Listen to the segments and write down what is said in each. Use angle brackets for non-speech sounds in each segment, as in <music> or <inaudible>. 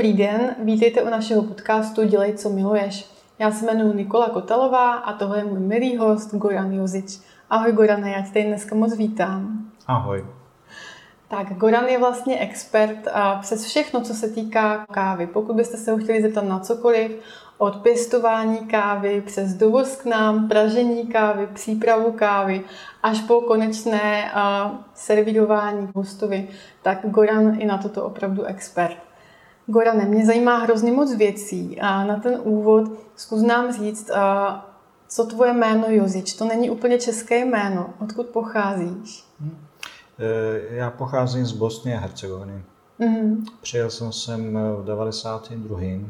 Dobrý den, vítejte u našeho podcastu Dělej, co miluješ. Já se jmenuji Nikola Kotalová a tohle je můj milý host Goran Jozič. Ahoj Gorane, já tě tady dneska moc vítám. Ahoj. Tak, Goran je vlastně expert a přes všechno, co se týká kávy. Pokud byste se ho chtěli zeptat na cokoliv, od pěstování kávy přes dovoz k nám, pražení kávy, přípravu kávy, až po konečné uh, servírování hostovi, tak Goran je na toto opravdu expert. Gorane, mě zajímá hrozně moc věcí a na ten úvod zkus nám říct, co tvoje jméno Jozič. To není úplně české jméno. Odkud pocházíš? Hmm. Já pocházím z Bosny a Hercegoviny. Mm-hmm. Přijel jsem sem v 92. Eh,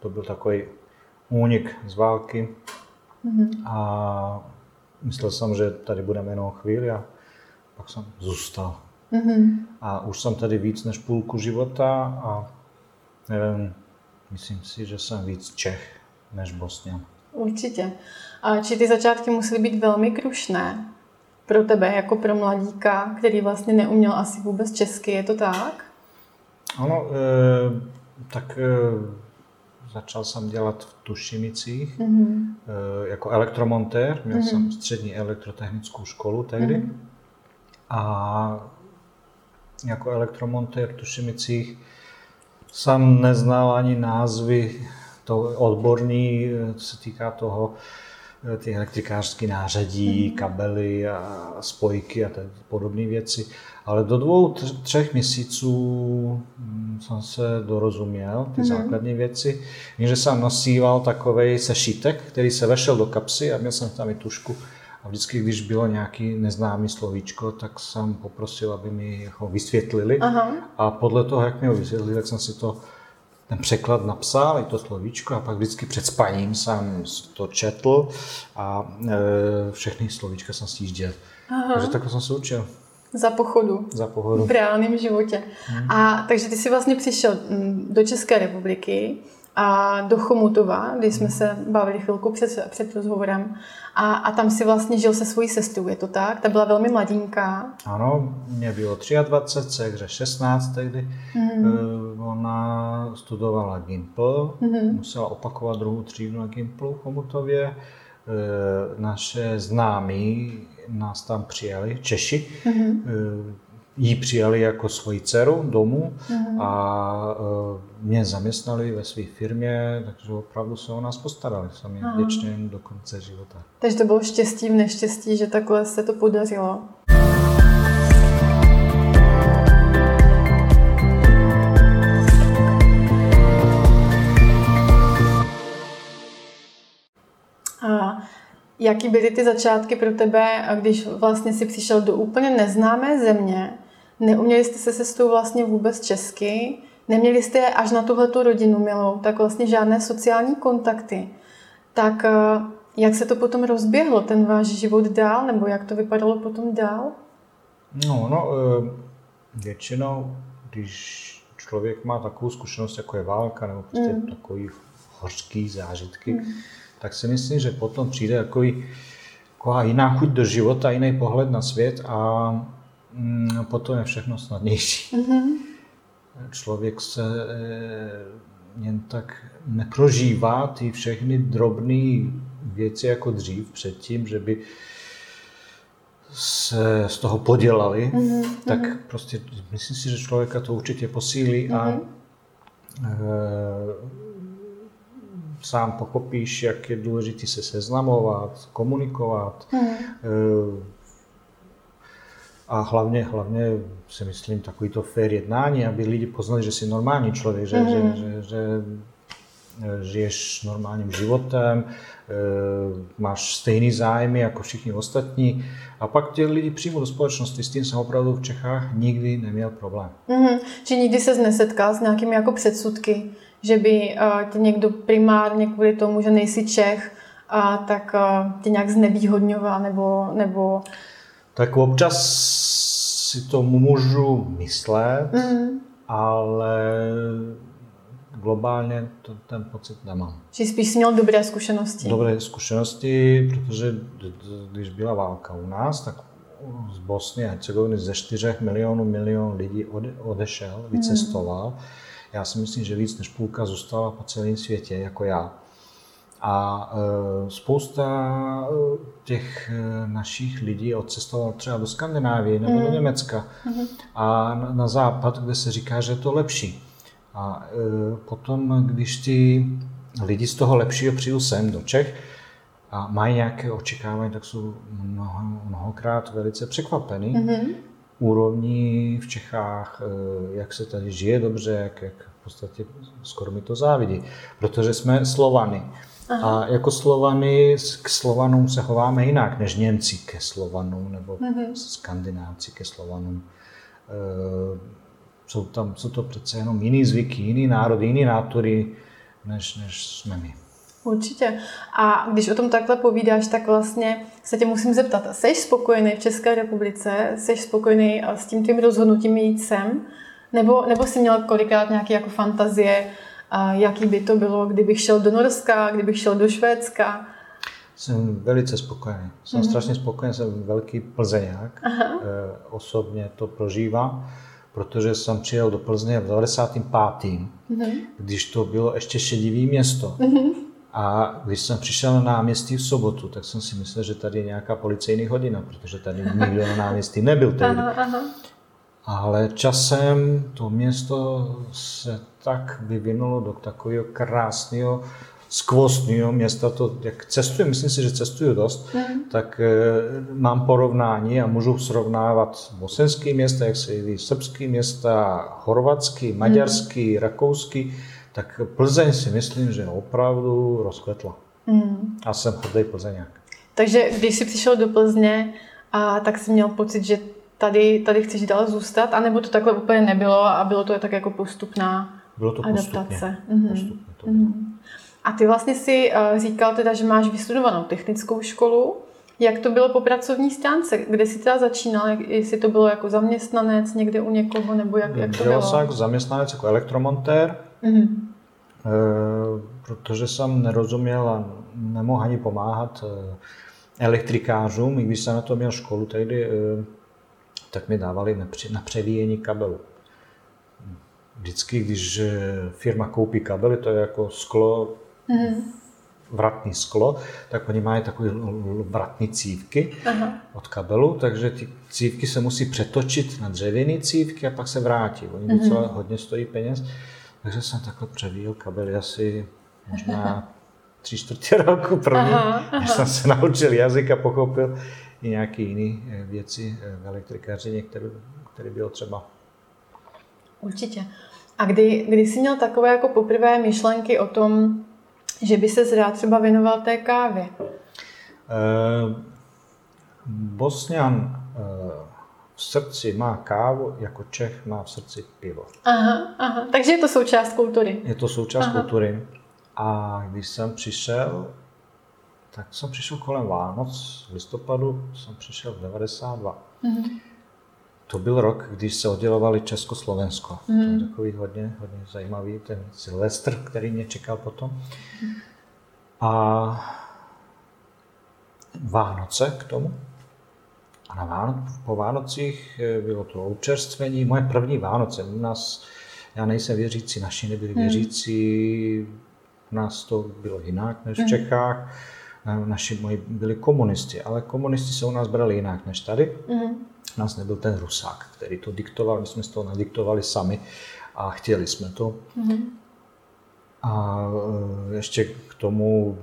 to byl takový únik z války mm-hmm. a myslel jsem, že tady budeme jenom chvíli a pak jsem zůstal. Mm-hmm. A už jsem tady víc než půlku života a nevím, myslím si, že jsem víc Čech než Bosnian. Určitě. A či ty začátky musely být velmi krušné pro tebe, jako pro mladíka, který vlastně neuměl asi vůbec česky, je to tak? Ano, e, tak e, začal jsem dělat v Tušimicích mm-hmm. e, jako elektromontér. Měl mm-hmm. jsem střední elektrotechnickou školu tehdy. Mm-hmm. A jako elektromontér v Tušimicích jsem neznal ani názvy to odborný, co se týká toho, ty elektrikářské nářadí, kabely a spojky a podobné věci. Ale do dvou, třech měsíců mm, jsem se dorozuměl, ty mm-hmm. základní věci. Vím, že jsem nosíval takový sešítek, který se vešel do kapsy a měl jsem tam i tušku. A vždycky, když bylo nějaký neznámý slovíčko, tak jsem poprosil, aby mi ho vysvětlili. Aha. A podle toho, jak mi ho vysvětlili, tak jsem si to ten překlad napsal, i to slovíčko, a pak vždycky před spaním jsem to četl a e, všechny slovíčka jsem stížděl. Aha. Takže takhle jsem se učil. Za pochodu. Za pochodu. V reálném životě. Hmm. A takže ty jsi vlastně přišel mm, do České republiky a do Chomutova, kdy jsme se bavili chvilku před, před rozhovorem. A, a tam si vlastně žil se svojí sestrou, je to tak? Ta byla velmi mladínká. Ano, mě bylo 23, Cegře 16 tehdy. Mm-hmm. Ona studovala Gimpl, mm-hmm. musela opakovat druhou třídu na Gimplu v Chomutově. Eh, naše známí nás tam přijali, Češi, mm-hmm. Jí přijali jako svoji dceru domů mm-hmm. a e, mě zaměstnali ve své firmě, takže opravdu se o nás postarali. Jsem jim vděčný do konce života. Takže to bylo štěstí v neštěstí, že takhle se to podařilo. Jaký byly ty začátky pro tebe, když vlastně si přišel do úplně neznámé země, neuměli jste se sestou vlastně vůbec česky, neměli jste až na tuhletu rodinu milou, tak vlastně žádné sociální kontakty. Tak eh, jak se to potom rozběhlo, ten váš život dál, nebo jak to vypadalo potom dál? No, no, eh, většinou, když člověk má takovou zkušenost, jako je válka, nebo prostě mm. takový hořký zážitky, mm tak si myslím, že potom přijde jako taková jiná chuť do života, jiný pohled na svět a mm, potom je všechno snadnější. Mm-hmm. Člověk se e, jen tak neprožívá ty všechny drobné věci jako dřív předtím, že by se z toho podělali, mm-hmm. tak prostě myslím si, že člověka to určitě posílí mm-hmm. a e, sám pochopíš, jak je důležité se seznamovat, komunikovat. Hmm. Eh, a hlavně, hlavně si myslím takový to fair jednání, aby lidi poznali, že jsi normální člověk, že, hmm. že, že, že žiješ normálním životem, eh, máš stejný zájmy jako všichni ostatní a pak tě lidi přijmou do společnosti. S tím jsem opravdu v Čechách nikdy neměl problém. Mm-hmm. Či nikdy se nesetkal s nějakými jako předsudky? že by eh, tě někdo primárně kvůli tomu, že nejsi Čech, a tak eh, tě nějak znevýhodňoval nebo, nebo... Tak občas si to můžu myslet, mm. ale globálně to, ten pocit nemám. Či spíš jsi měl dobré zkušenosti? Dobré zkušenosti, protože když byla válka u nás, tak z Bosny a Hercegoviny ze 4 milionů milion lidí odešel, vycestoval. Hmm. Já si myslím, že víc než půlka zůstala po celém světě, jako já. A e, spousta e, těch e, našich lidí odcestovala třeba do Skandinávie nebo mm. do Německa mm. a na, na západ, kde se říká, že je to lepší. A potom, když ty lidi z toho lepšího přijdu sem do Čech a mají nějaké očekávání, tak jsou mnoho, mnohokrát velice překvapení. Mm-hmm. Úrovní v Čechách, jak se tady žije dobře, jak, jak v podstatě skoro mi to závidí, protože jsme Slovany. Aha. A jako Slovany k Slovanům se chováme jinak než Němci ke Slovanům nebo mm-hmm. Skandinávci ke Slovanům. E, jsou, tam, jsou to přece jenom jiný zvyky, jiný národ, jiný nátory, než, než jsme my. Určitě. A když o tom takhle povídáš, tak vlastně se tě musím zeptat, jsi spokojený v České republice, jsi spokojený s tím tvým rozhodnutím jít sem, nebo, nebo jsi měl kolikrát nějaké jako fantazie, a jaký by to bylo, kdybych šel do Norska, kdybych šel do Švédska. Jsem velice spokojený. Jsem mm-hmm. strašně spokojený, jsem velký plzeňák. Aha. E, osobně to prožívám, protože jsem přijel do Plzně v 95. Mm-hmm. když to bylo ještě šedivý město. Mm-hmm. A když jsem přišel na náměstí v sobotu, tak jsem si myslel, že tady je nějaká policejní hodina, protože tady nikdo na náměstí nebyl tehdy. Aha, aha. Ale časem to město se tak vyvinulo do takového krásného, skvostného města, to, jak cestuju, myslím si, že cestuju dost, mm. tak e, mám porovnání a můžu srovnávat bosenský města, jak se jeví srbský města, chorvatský, maďarský, mm. rakouský, tak Plzeň si myslím, že opravdu rozkvetla. Mm. A jsem chodej Plzeňák. Takže když jsi přišel do Plzně, a tak jsi měl pocit, že tady, tady chceš dál zůstat, anebo to takhle úplně nebylo a bylo to tak jako postupná bylo to adaptace. Postupně. Mm-hmm. postupně to mm-hmm. A ty vlastně si uh, říkal teda, že máš vystudovanou technickou školu. Jak to bylo po pracovní stránce? Kde jsi teda začínal? Jestli to bylo jako zaměstnanec někde u někoho, nebo jak, jak to bylo? jsem jako zaměstnanec, jako elektromontér, mm-hmm. e, protože jsem nerozuměl a nemohl ani pomáhat e, elektrikářům, i když jsem na to měl školu tehdy, e, tak mi dávali na převíjení kabelu vždycky, když firma koupí kabely, to je jako sklo, mm. vratný sklo, tak oni mají takové vratné cívky Aha. od kabelu, takže ty cívky se musí přetočit na dřevěné cívky a pak se vrátí. Oni mm. docela hodně stojí peněz, takže jsem takhle převíjel kabely asi možná <laughs> tři čtvrtě roku první, než jsem se naučil jazyk a pochopil i nějaké jiné eh, věci eh, v elektrikařině, které, které bylo třeba. Určitě. A kdy, kdy jsi měl takové jako poprvé myšlenky o tom, že by se rád třeba věnoval té kávě? Uh, Bosňan uh, v srdci má kávu, jako Čech má v srdci pivo. Aha, aha. Takže je to součást kultury. Je to součást aha. kultury. A když jsem přišel, tak jsem přišel kolem Vánoc, v listopadu jsem přišel v 92. Mm-hmm to byl rok, když se oddělovali Československo. Mm. To je hmm. takový hodně, hodně zajímavý, ten Silvestr, který mě čekal potom. A Vánoce k tomu. A na Váno- po Vánocích eh, bylo to občerstvení, moje první Vánoce. U nás, já nejsem věřící, naši nebyli mm. věřící, u nás to bylo jinak než v hmm. Čechách. Naši moji byli komunisti, ale komunisti se u nás brali jinak než tady. Mm nás nebyl ten Rusák, který to diktoval, my jsme to nadiktovali sami a chtěli jsme to. Mm-hmm. A e, ještě k tomu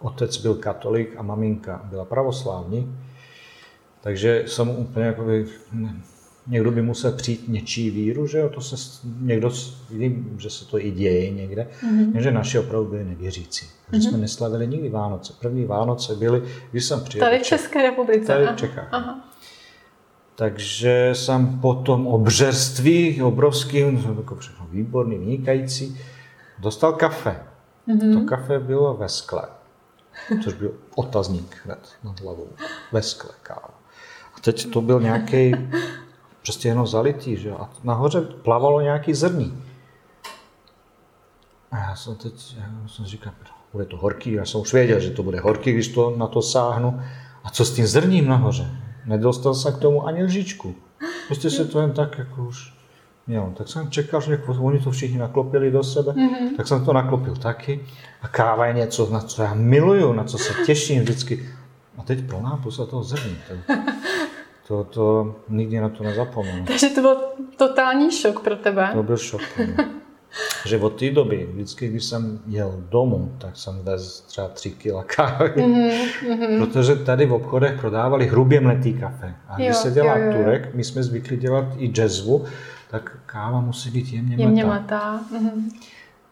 otec byl katolik a maminka byla pravoslávní, takže jsem úplně jako by, někdo by musel přijít něčí víru, že jo, to se někdo, vidím, že se to i děje někde, mm-hmm. že naši opravdu byli nevěřící. Takže mm-hmm. jsme neslavili nikdy Vánoce. První Vánoce byly, když jsem přijel. Tady v České republice. Tady v Čechách. Aha. Takže jsem po tom obřerství obrovským, to jako všechno výborný, vynikající, dostal kafe. Mm-hmm. To kafe bylo ve skle, což byl otazník hned nad hlavou. Ve skle káva. A teď to byl nějaký <laughs> prostě jenom zalitý, že A nahoře plavalo nějaký zrní. A já jsem teď, já jsem říkal, bude to horký, já jsem už věděl, že to bude horký, když to na to sáhnu. A co s tím zrním nahoře? Nedostal jsem k tomu ani lžičku. Prostě se to jen tak jako už mělo. Tak jsem čekal, že jako oni to všichni naklopili do sebe, mm-hmm. tak jsem to naklopil taky. A káva je něco, na co já miluju, na co se těším vždycky. A teď pro nápus a toho zrní. To, to, to nikdy na to nezapomenu. Takže to byl totální šok pro tebe. To byl šok pro mě. Že od té doby, vždycky, když jsem jel domů, tak jsem vez třeba 3 kg kávy, mm-hmm. protože tady v obchodech prodávali hrubě mletý kafe. A když jo, se dělá jo, jo. turek, my jsme zvykli dělat i jazzvu, tak káva musí být jemně mletá. Jemně mletá. Mm-hmm.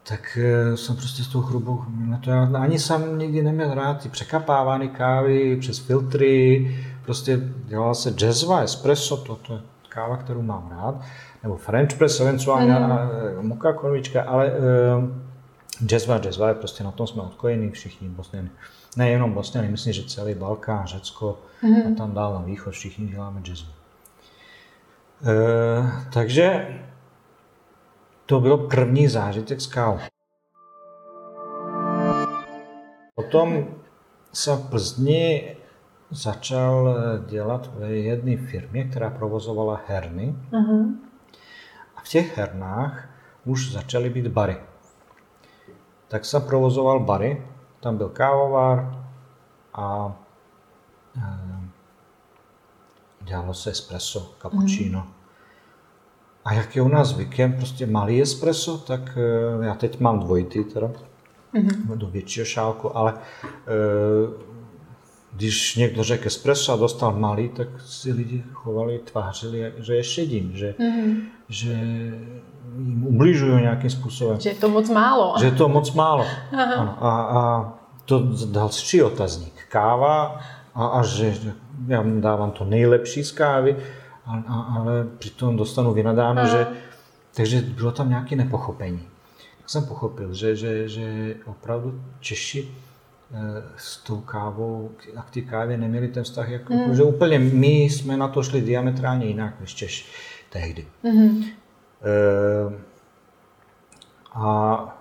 Tak uh, jsem prostě s tou hrubou mletou, ani jsem nikdy neměl rád ty překapávány kávy přes filtry, prostě dělala se jazzva, espresso, to, to je káva, kterou mám rád nebo French press, eventuálně mm. moka konvička, ale uh, jazzva, jazzva je prostě na tom jsme odkojení všichni Bosněni. Nejenom Bosněni, myslím, že celý Balkán, Řecko mm. a tam dál na východ všichni děláme jazzvu. Uh, takže to bylo první zážitek s kávou. Potom jsem v Plzni začal dělat v jedné firmě, která provozovala herny. Uh-huh v těch hernách už začaly být bary. Tak jsem provozoval bary, tam byl kávovár a e, dělalo se espresso, cappuccino. Mm. A jak je u nás zvykem, prostě malý espresso, tak e, já teď mám dvojitý teda, mm-hmm. do většího šálku, ale e, když někdo řekl espresso a dostal malý, tak si lidi chovali, tvářili, že je šedím, že, mm-hmm. že jim ubližují nějakým způsobem. Že je to moc málo. Že je to moc málo. Ano. A, a to další otazník. Káva a, a že já dávám to nejlepší z kávy, a, a, ale přitom dostanu vynadáno, Aha. že takže bylo tam nějaké nepochopení. Tak jsem pochopil, že, že, že opravdu Češi s tou kávou a k té kávě neměli ten vztah, jako, mm. že úplně my jsme na to šli diametrálně jinak než Češ tehdy. Mm. E, a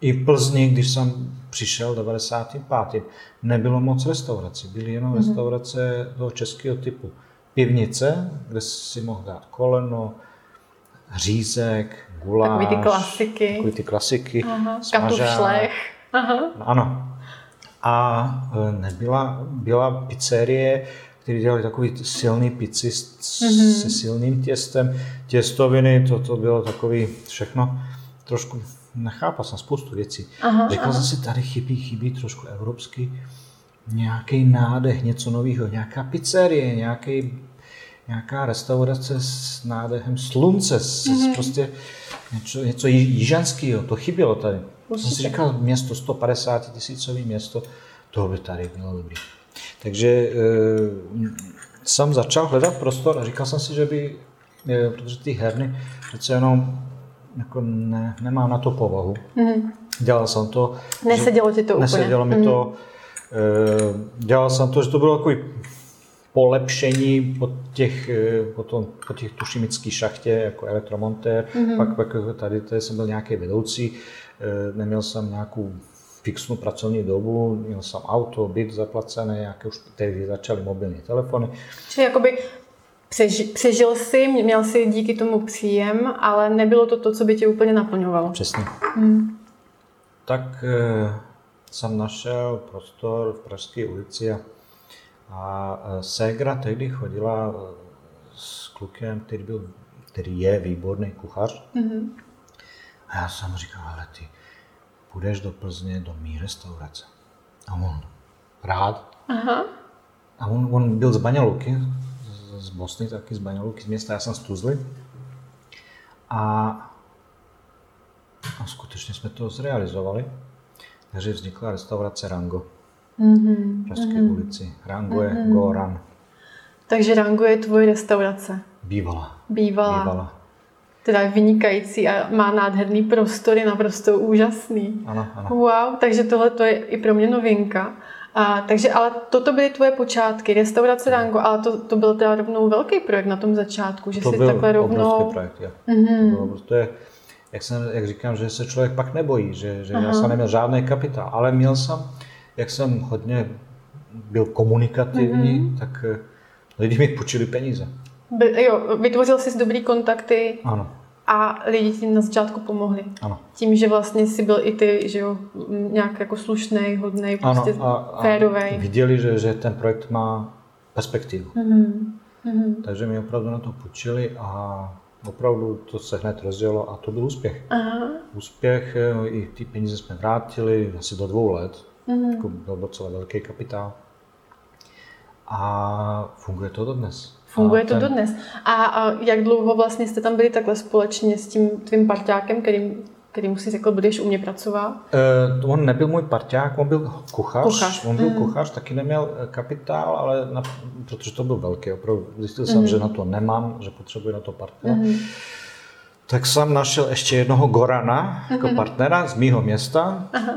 i v Plzni, když jsem přišel v 95. nebylo moc restaurací, byly jenom mm. restaurace toho českého typu. Pivnice, kde si mohl dát koleno, řízek, guláš. Takový ty klasiky. Takový ty klasiky. Aha, smažák, Aha. Ano. A e, nebyla, byla pizzerie, které dělali takový silný pici mm-hmm. se silným těstem. Těstoviny, to, to bylo takový všechno trošku, nechápal jsem spoustu věcí. Aha, Řekl aha. jsem si, tady chybí, chybí trošku evropský nějaký nádech, něco nového, nějaká pizzerie, nějaký, nějaká restaurace s nádehem slunce, mm-hmm. prostě něco, něco jižanského, to chybělo tady. Určitě. Jsem si říkal, město 150 tisícový město, to by tady bylo dobrý. Takže e, jsem začal hledat prostor a říkal jsem si, že by, e, protože ty herny přece jenom jako ne, nemá na to povahu. Mm-hmm. Dělal jsem to. Nesedělo ti to úplně. Nesedělo mi mm-hmm. to. E, dělal jsem to, že to bylo takový polepšení po těch, po, tom, po těch tušimický šachtě jako elektromontér, mm-hmm. pak, pak tady, tady jsem byl nějaký vedoucí, neměl jsem nějakou fixnou pracovní dobu, měl jsem auto, byt zaplacené, nějaké už tehdy začaly mobilní telefony. Čili jakoby přeži, přežil jsi, měl jsi díky tomu příjem, ale nebylo to to, co by tě úplně naplňovalo. Přesně. Hmm. Tak e, jsem našel prostor v Pražské ulici a, a eh, Segra tehdy chodila s klukem, který, byl, který je výborný kuchař. Mm-hmm. A já jsem říkal, ale ty půjdeš do Plzně do mý restaurace. A on, rád. Aha. A on, on byl z Baňaluky, z, z Bosny, taky z Baňaluky, z města, já jsem z Tuzly. A, a skutečně jsme to zrealizovali. Takže vznikla restaurace Rango. Mm-hmm. V Pražské mm-hmm. ulici. Rango mm-hmm. je Goran. Takže Rango je tvoje restaurace? Bývala. Bývala. Bývala teda vynikající a má nádherný prostor, je naprosto úžasný. Ano, ano. Wow, takže tohle to je i pro mě novinka. A, takže ale toto byly tvoje počátky, restaurace Rango, ale to, to byl teda rovnou velký projekt na tom začátku, že to si byl takhle rovnou... projekt, jo. Mm-hmm. To bylo, to je, jak, jsem, jak říkám, že se člověk pak nebojí, že, že já jsem neměl žádný kapitál, ale měl jsem, jak jsem hodně byl komunikativní, mm-hmm. tak Lidi mi půjčili peníze. By, jo, vytvořil jsi dobrý kontakty. Ano. A lidi tím na začátku pomohli. Ano. Tím, že vlastně si byl i ty, že jo, nějak jako slušný, hodný, prostě ano, a, a férovej. viděli, že, že ten projekt má perspektivu. Mm-hmm. Takže mi opravdu na to půjčili a opravdu to se hned rozjelo a to byl úspěch. Aha. Úspěch, eh, i ty peníze jsme vrátili asi do dvou let. Mm-hmm. Jako byl docela velký kapitál. A funguje to dodnes. Funguje to dodnes. A, a jak dlouho vlastně jste tam byli takhle společně s tím tvým parťákem, kterým, kterým si řekl, budeš u mě pracovat? Uh, on nebyl můj parťák, on byl kuchař. kuchař. On byl mm. kuchař, taky neměl eh, kapitál, ale na, protože to byl velký, opravdu zjistil jsem, mm. že na to nemám, že potřebuji na to partnera. Mm. Tak jsem našel ještě jednoho Gorana jako mm. partnera z mýho města. Aha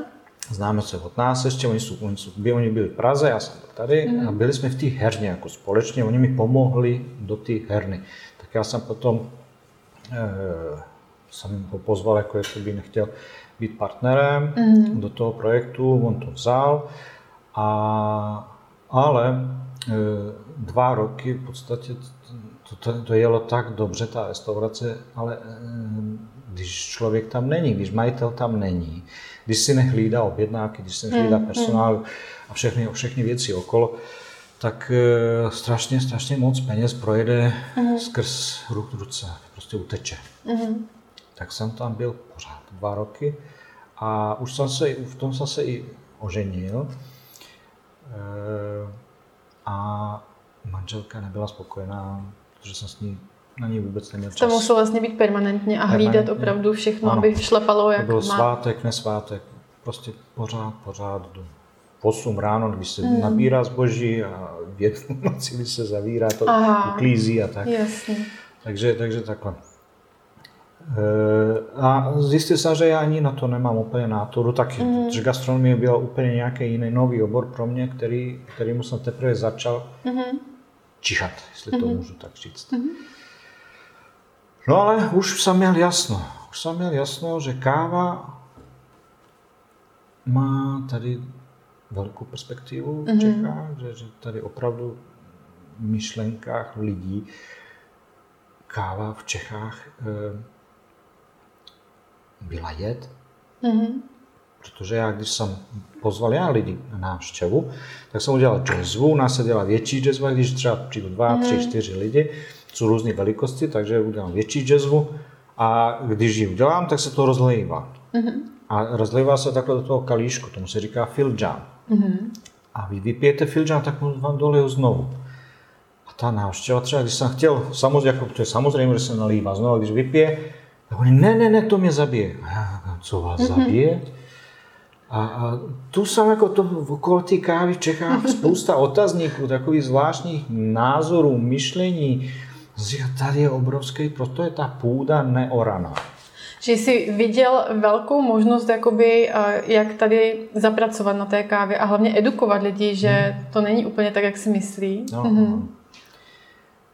Známe se od nás ještě, oni, jsou, oni, jsou, oni byli v Praze, já jsem byl tady mm. a byli jsme v té herně jako společně, oni mi pomohli do té herny. Tak já jsem potom eh, jsem ho pozval, jako jestli by nechtěl být partnerem mm. do toho projektu, on to vzal, a, ale eh, dva roky v podstatě to, to, to jelo tak dobře, ta restaurace, ale eh, když člověk tam není, když majitel tam není, když si nehlídá objednávky, když si nehlídá hmm, personál a všechny, všechny věci okolo, tak e, strašně, strašně moc peněz projede mm. skrz ruk, ruce, prostě uteče. Mm. Tak jsem tam byl pořád dva roky a už jsem se, v tom jsem se i oženil e, a manželka nebyla spokojená, protože jsem s ní na ní vůbec neměl čas. To muselo vlastně být permanentně a hlídat permanentně. opravdu všechno, ano. aby šlapalo jak to byl má. svátek, nesvátek, prostě pořád, pořád do 8 ráno, když se hmm. nabírá zboží a v jednu <laughs> noci, když se zavírá, to Aha. uklízí a tak. Jasně. Takže, takže takhle. E, a zjistil jsem, že já ani na to nemám úplně nátoru, tak mm. že gastronomie byla úplně nějaký jiný nový obor pro mě, který, který jsem teprve začal mm. čichat, jestli mm. to mhm. můžu tak říct. Mm. No ale už jsem měl jasno. Už jsem měl jasno, že káva má tady velkou perspektivu v mm-hmm. Čechách, že, že tady opravdu v myšlenkách lidí káva v Čechách e, byla jed. Mm-hmm. Protože já, když jsem pozval já lidi na návštěvu, tak jsem udělal jazzvu, u nás se dělá větší jazzva, když třeba přijdu dva, mm-hmm. tři, čtyři lidi, jsou různé velikosti, takže udělám větší jazzvu a když ji udělám, tak se to rozlejvá. Mm-hmm. A rozlejvá se takhle do toho kalíšku, tomu se říká filjan. Mm-hmm. A vy vypijete filjan, tak vám doleju znovu. A ta návštěva třeba, když jsem chtěl, samozřejmě, jako, to je samozřejmě, že se nalívá znovu, když vypije, tak oni, ne, ne, ne, to mě zabije. A já, co vás mm-hmm. zabije? A, a tu jsem jako to okolo té kávy v Čechách <laughs> spousta otazníků, takových zvláštních názorů, myšlení, Říká, tady je obrovský, proto je ta půda neoraná. Že jsi viděl velkou možnost, jakoby, jak tady zapracovat na té kávě a hlavně edukovat lidi, že hmm. to není úplně tak, jak si myslí. No, mm-hmm.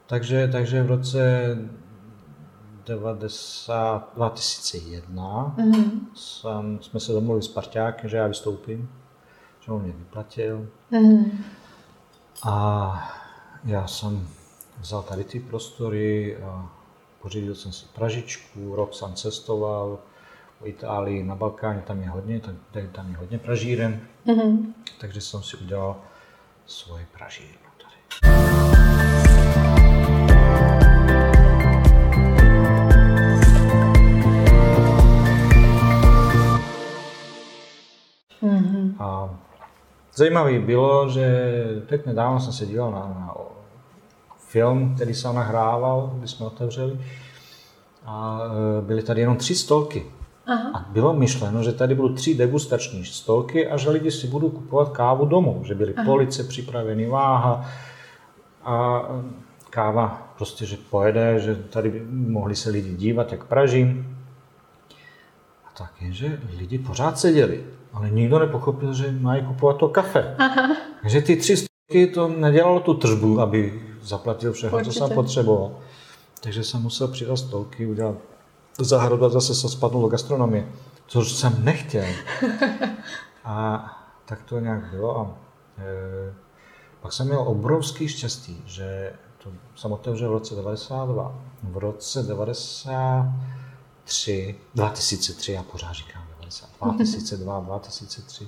takže, takže v roce 90, 2001 mm-hmm. jsem, jsme se domluvili s parťákem, že já vystoupím, že on mě vyplatil. Mm-hmm. A já jsem vzal tady ty prostory, a pořídil jsem si pražičku, rok jsem cestoval po Itálii, na Balkáně, tam je hodně, tam, tam je hodně pražíren, mm-hmm. takže jsem si udělal svoje pražírnu tady. Mm-hmm. A zajímavé bylo, že teď nedávno jsem se díval na, na film, který jsem nahrával, když jsme otevřeli. A e, byly tady jenom tři stolky. Aha. A bylo myšleno, že tady budou tři degustační stolky a že lidi si budou kupovat kávu domů. Že byly Aha. police připraveny, váha a káva prostě, že pojede, že tady by mohli se lidi dívat, jak pražím. A tak je, že lidi pořád seděli, ale nikdo nepochopil, že mají kupovat to kafe. Aha. Takže ty tři stolky to nedělalo tu tržbu, aby zaplatil všechno, Určitě. co jsem potřeboval. Takže jsem musel přidat stolky, udělat zahradu a zase se spadnul do gastronomie, což jsem nechtěl. <laughs> A tak to nějak bylo. A, e, pak jsem měl obrovský štěstí, že to jsem otevřel v roce 92. V roce 93, 2003, já pořád říkám 90, 2002, 2003,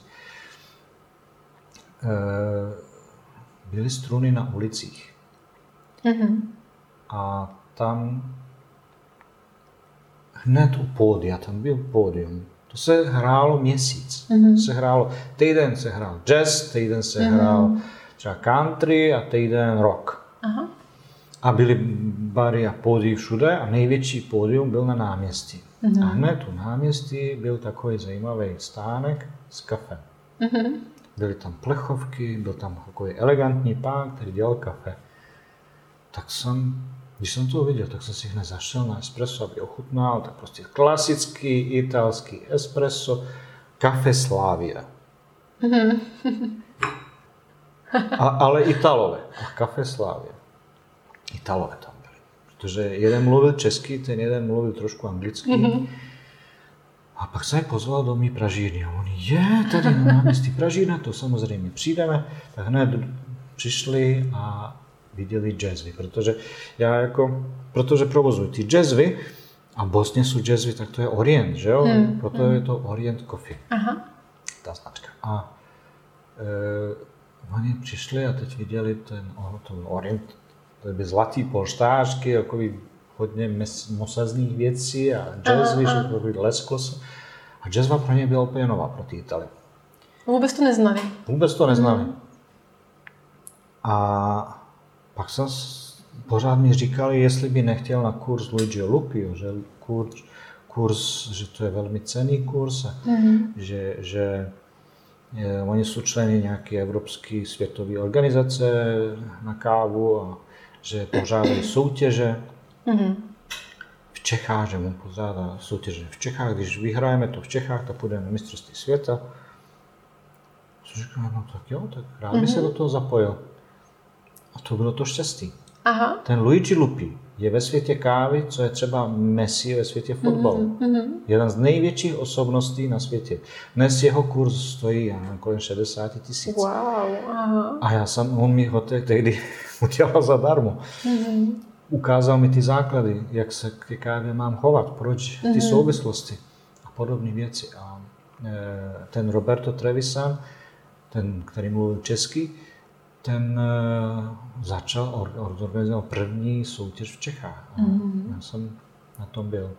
byly struny na ulicích. Mm-hmm. A tam hned u pódia, tam byl pódium, to se hrálo měsíc. Mm-hmm. Se hrálo, týden se hrál jazz, týden se mm-hmm. hrál třeba country a týden rock. Aha. A byly bary a pódy všude a největší pódium byl na náměstí. Mm-hmm. A hned u náměstí byl takový zajímavý stánek s kafem. Mm-hmm. Byly tam plechovky, byl tam takový elegantní pán, který dělal kafe. Tak jsem, když jsem to viděl, tak jsem si hned zašel na espresso, aby ochutnal, tak prostě klasický italský espresso, kafe Slavia. Mm-hmm. <laughs> A, ale Italové. A kafe Slavia. Italové tam byli. Protože jeden mluvil česky, ten jeden mluvil trošku anglicky. Mm-hmm. A pak se je pozval do mý pražírny. A oni, je, tady na náměstí Pražírna, to samozřejmě přijdeme. Tak hned přišli a viděli jazzvy, protože já jako, protože provozuji ty jazzvy a Bosně jsou jazzvy, tak to je Orient, že jo? Hmm. Proto hmm. je to Orient Coffee, Aha. ta značka. A e, oni přišli a teď viděli ten, ten Orient, to by zlatý polštářky, jako hodně mosazných věcí a jazzvy, že to lesklo se. A jazzva pro ně byla úplně nová pro ty Italy. Vůbec to neznali. Vůbec to neznali. Mm. A pak jsem pořád mi říkali, jestli by nechtěl na kurz Luigi Lupio, že kurz, kurz, že to je velmi cený kurz, mm. že, že je, oni jsou členy nějaké evropské světové organizace na kávu a že pořádají soutěže. Mm-hmm. V Čechách, že mu pořádá soutěže v Čechách, když vyhrajeme to v Čechách, tak půjdeme na mistrovství světa. Jsem říkal, no tak jo, tak rád by mm-hmm. se do toho zapojil. A to bylo to štěstí. Aha. Ten Luigi Lupi je ve světě kávy, co je třeba Messi ve světě fotbalu. Mm-hmm. Jeden z největších osobností na světě. Dnes jeho kurz stojí já nevím, kolem 60 tisíc. Wow, aha. A já jsem, on mi ho tehdy <laughs> udělal zadarmo. Mm-hmm. Ukázal mi ty základy, jak se k kávě mám chovat, proč, ty mm-hmm. souvislosti a podobné věci. A e, ten Roberto Trevisan, ten, který mluvil česky, ten uh, začal or, organizovat první soutěž v Čechách. Mm-hmm. Já jsem na tom byl.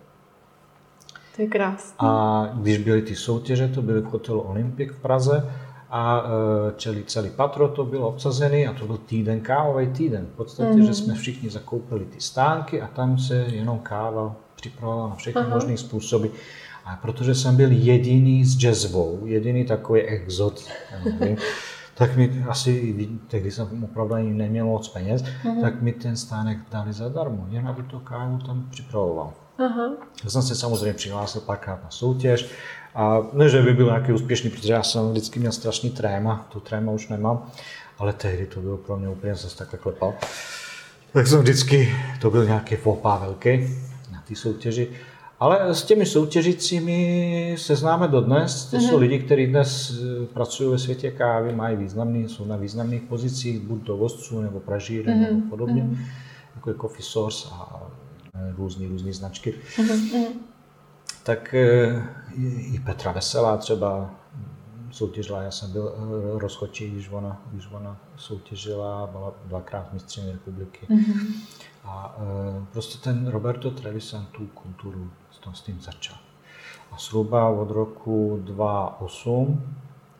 To je krásné. A když byly ty soutěže, to byly v hotelu Olympic v Praze a uh, čeli, celý patro to bylo obsazený a to byl týden, kávový týden. V podstatě, mm-hmm. že jsme všichni zakoupili ty stánky a tam se jenom káva připravovala na všechny Aha. možné způsoby. A protože jsem byl jediný s jazzvou, jediný takový exot, <laughs> nevím, tak mi asi, tehdy jsem opravdu ani neměl moc peněz, uh-huh. tak mi ten stánek dali zadarmo, jen aby to kávu tam připravoval. Uh-huh. Já jsem se samozřejmě přihlásil párkrát na soutěž a ne, že by byl nějaký úspěšný, protože já jsem vždycky měl strašný tréma, tu tréma už nemám, ale tehdy to bylo pro mě úplně, zase takhle klepal. Tak jsem vždycky, to byl nějaký fopa velký na té soutěži ale s těmi soutěžícími se známe dodnes. To mm-hmm. jsou mhm. lidi, kteří dnes eh, pracují ve světě kávy, mají významný, jsou na významných pozicích, buď dovozců nebo pražíry mm-hmm. nebo podobně, mm-hmm. jako je Coffee Source a různé různé značky. Mm-hmm. Tak eh, i Petra Veselá třeba soutěžila, já jsem byl eh, rozchodčí, když ona, když ona soutěžila, byla dvakrát mistřině republiky. Mm-hmm. A e, prostě ten Roberto Trevisan tu kulturu s tím začal. A zhruba od roku 2008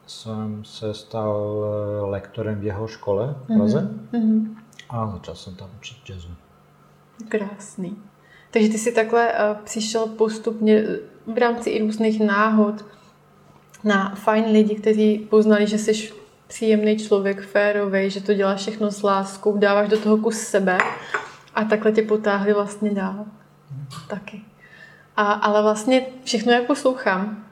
jsem se stal eh, lektorem v jeho škole v Praze mm-hmm. a začal jsem tam učit jazzu. Krásný. Takže ty jsi takhle uh, přišel postupně v rámci i různých náhod na fajn lidi, kteří poznali, že jsi příjemný člověk, férový, že to děláš všechno s láskou, dáváš do toho kus sebe a takhle tě potáhli vlastně dál. Taky. A, ale vlastně všechno, jak poslouchám,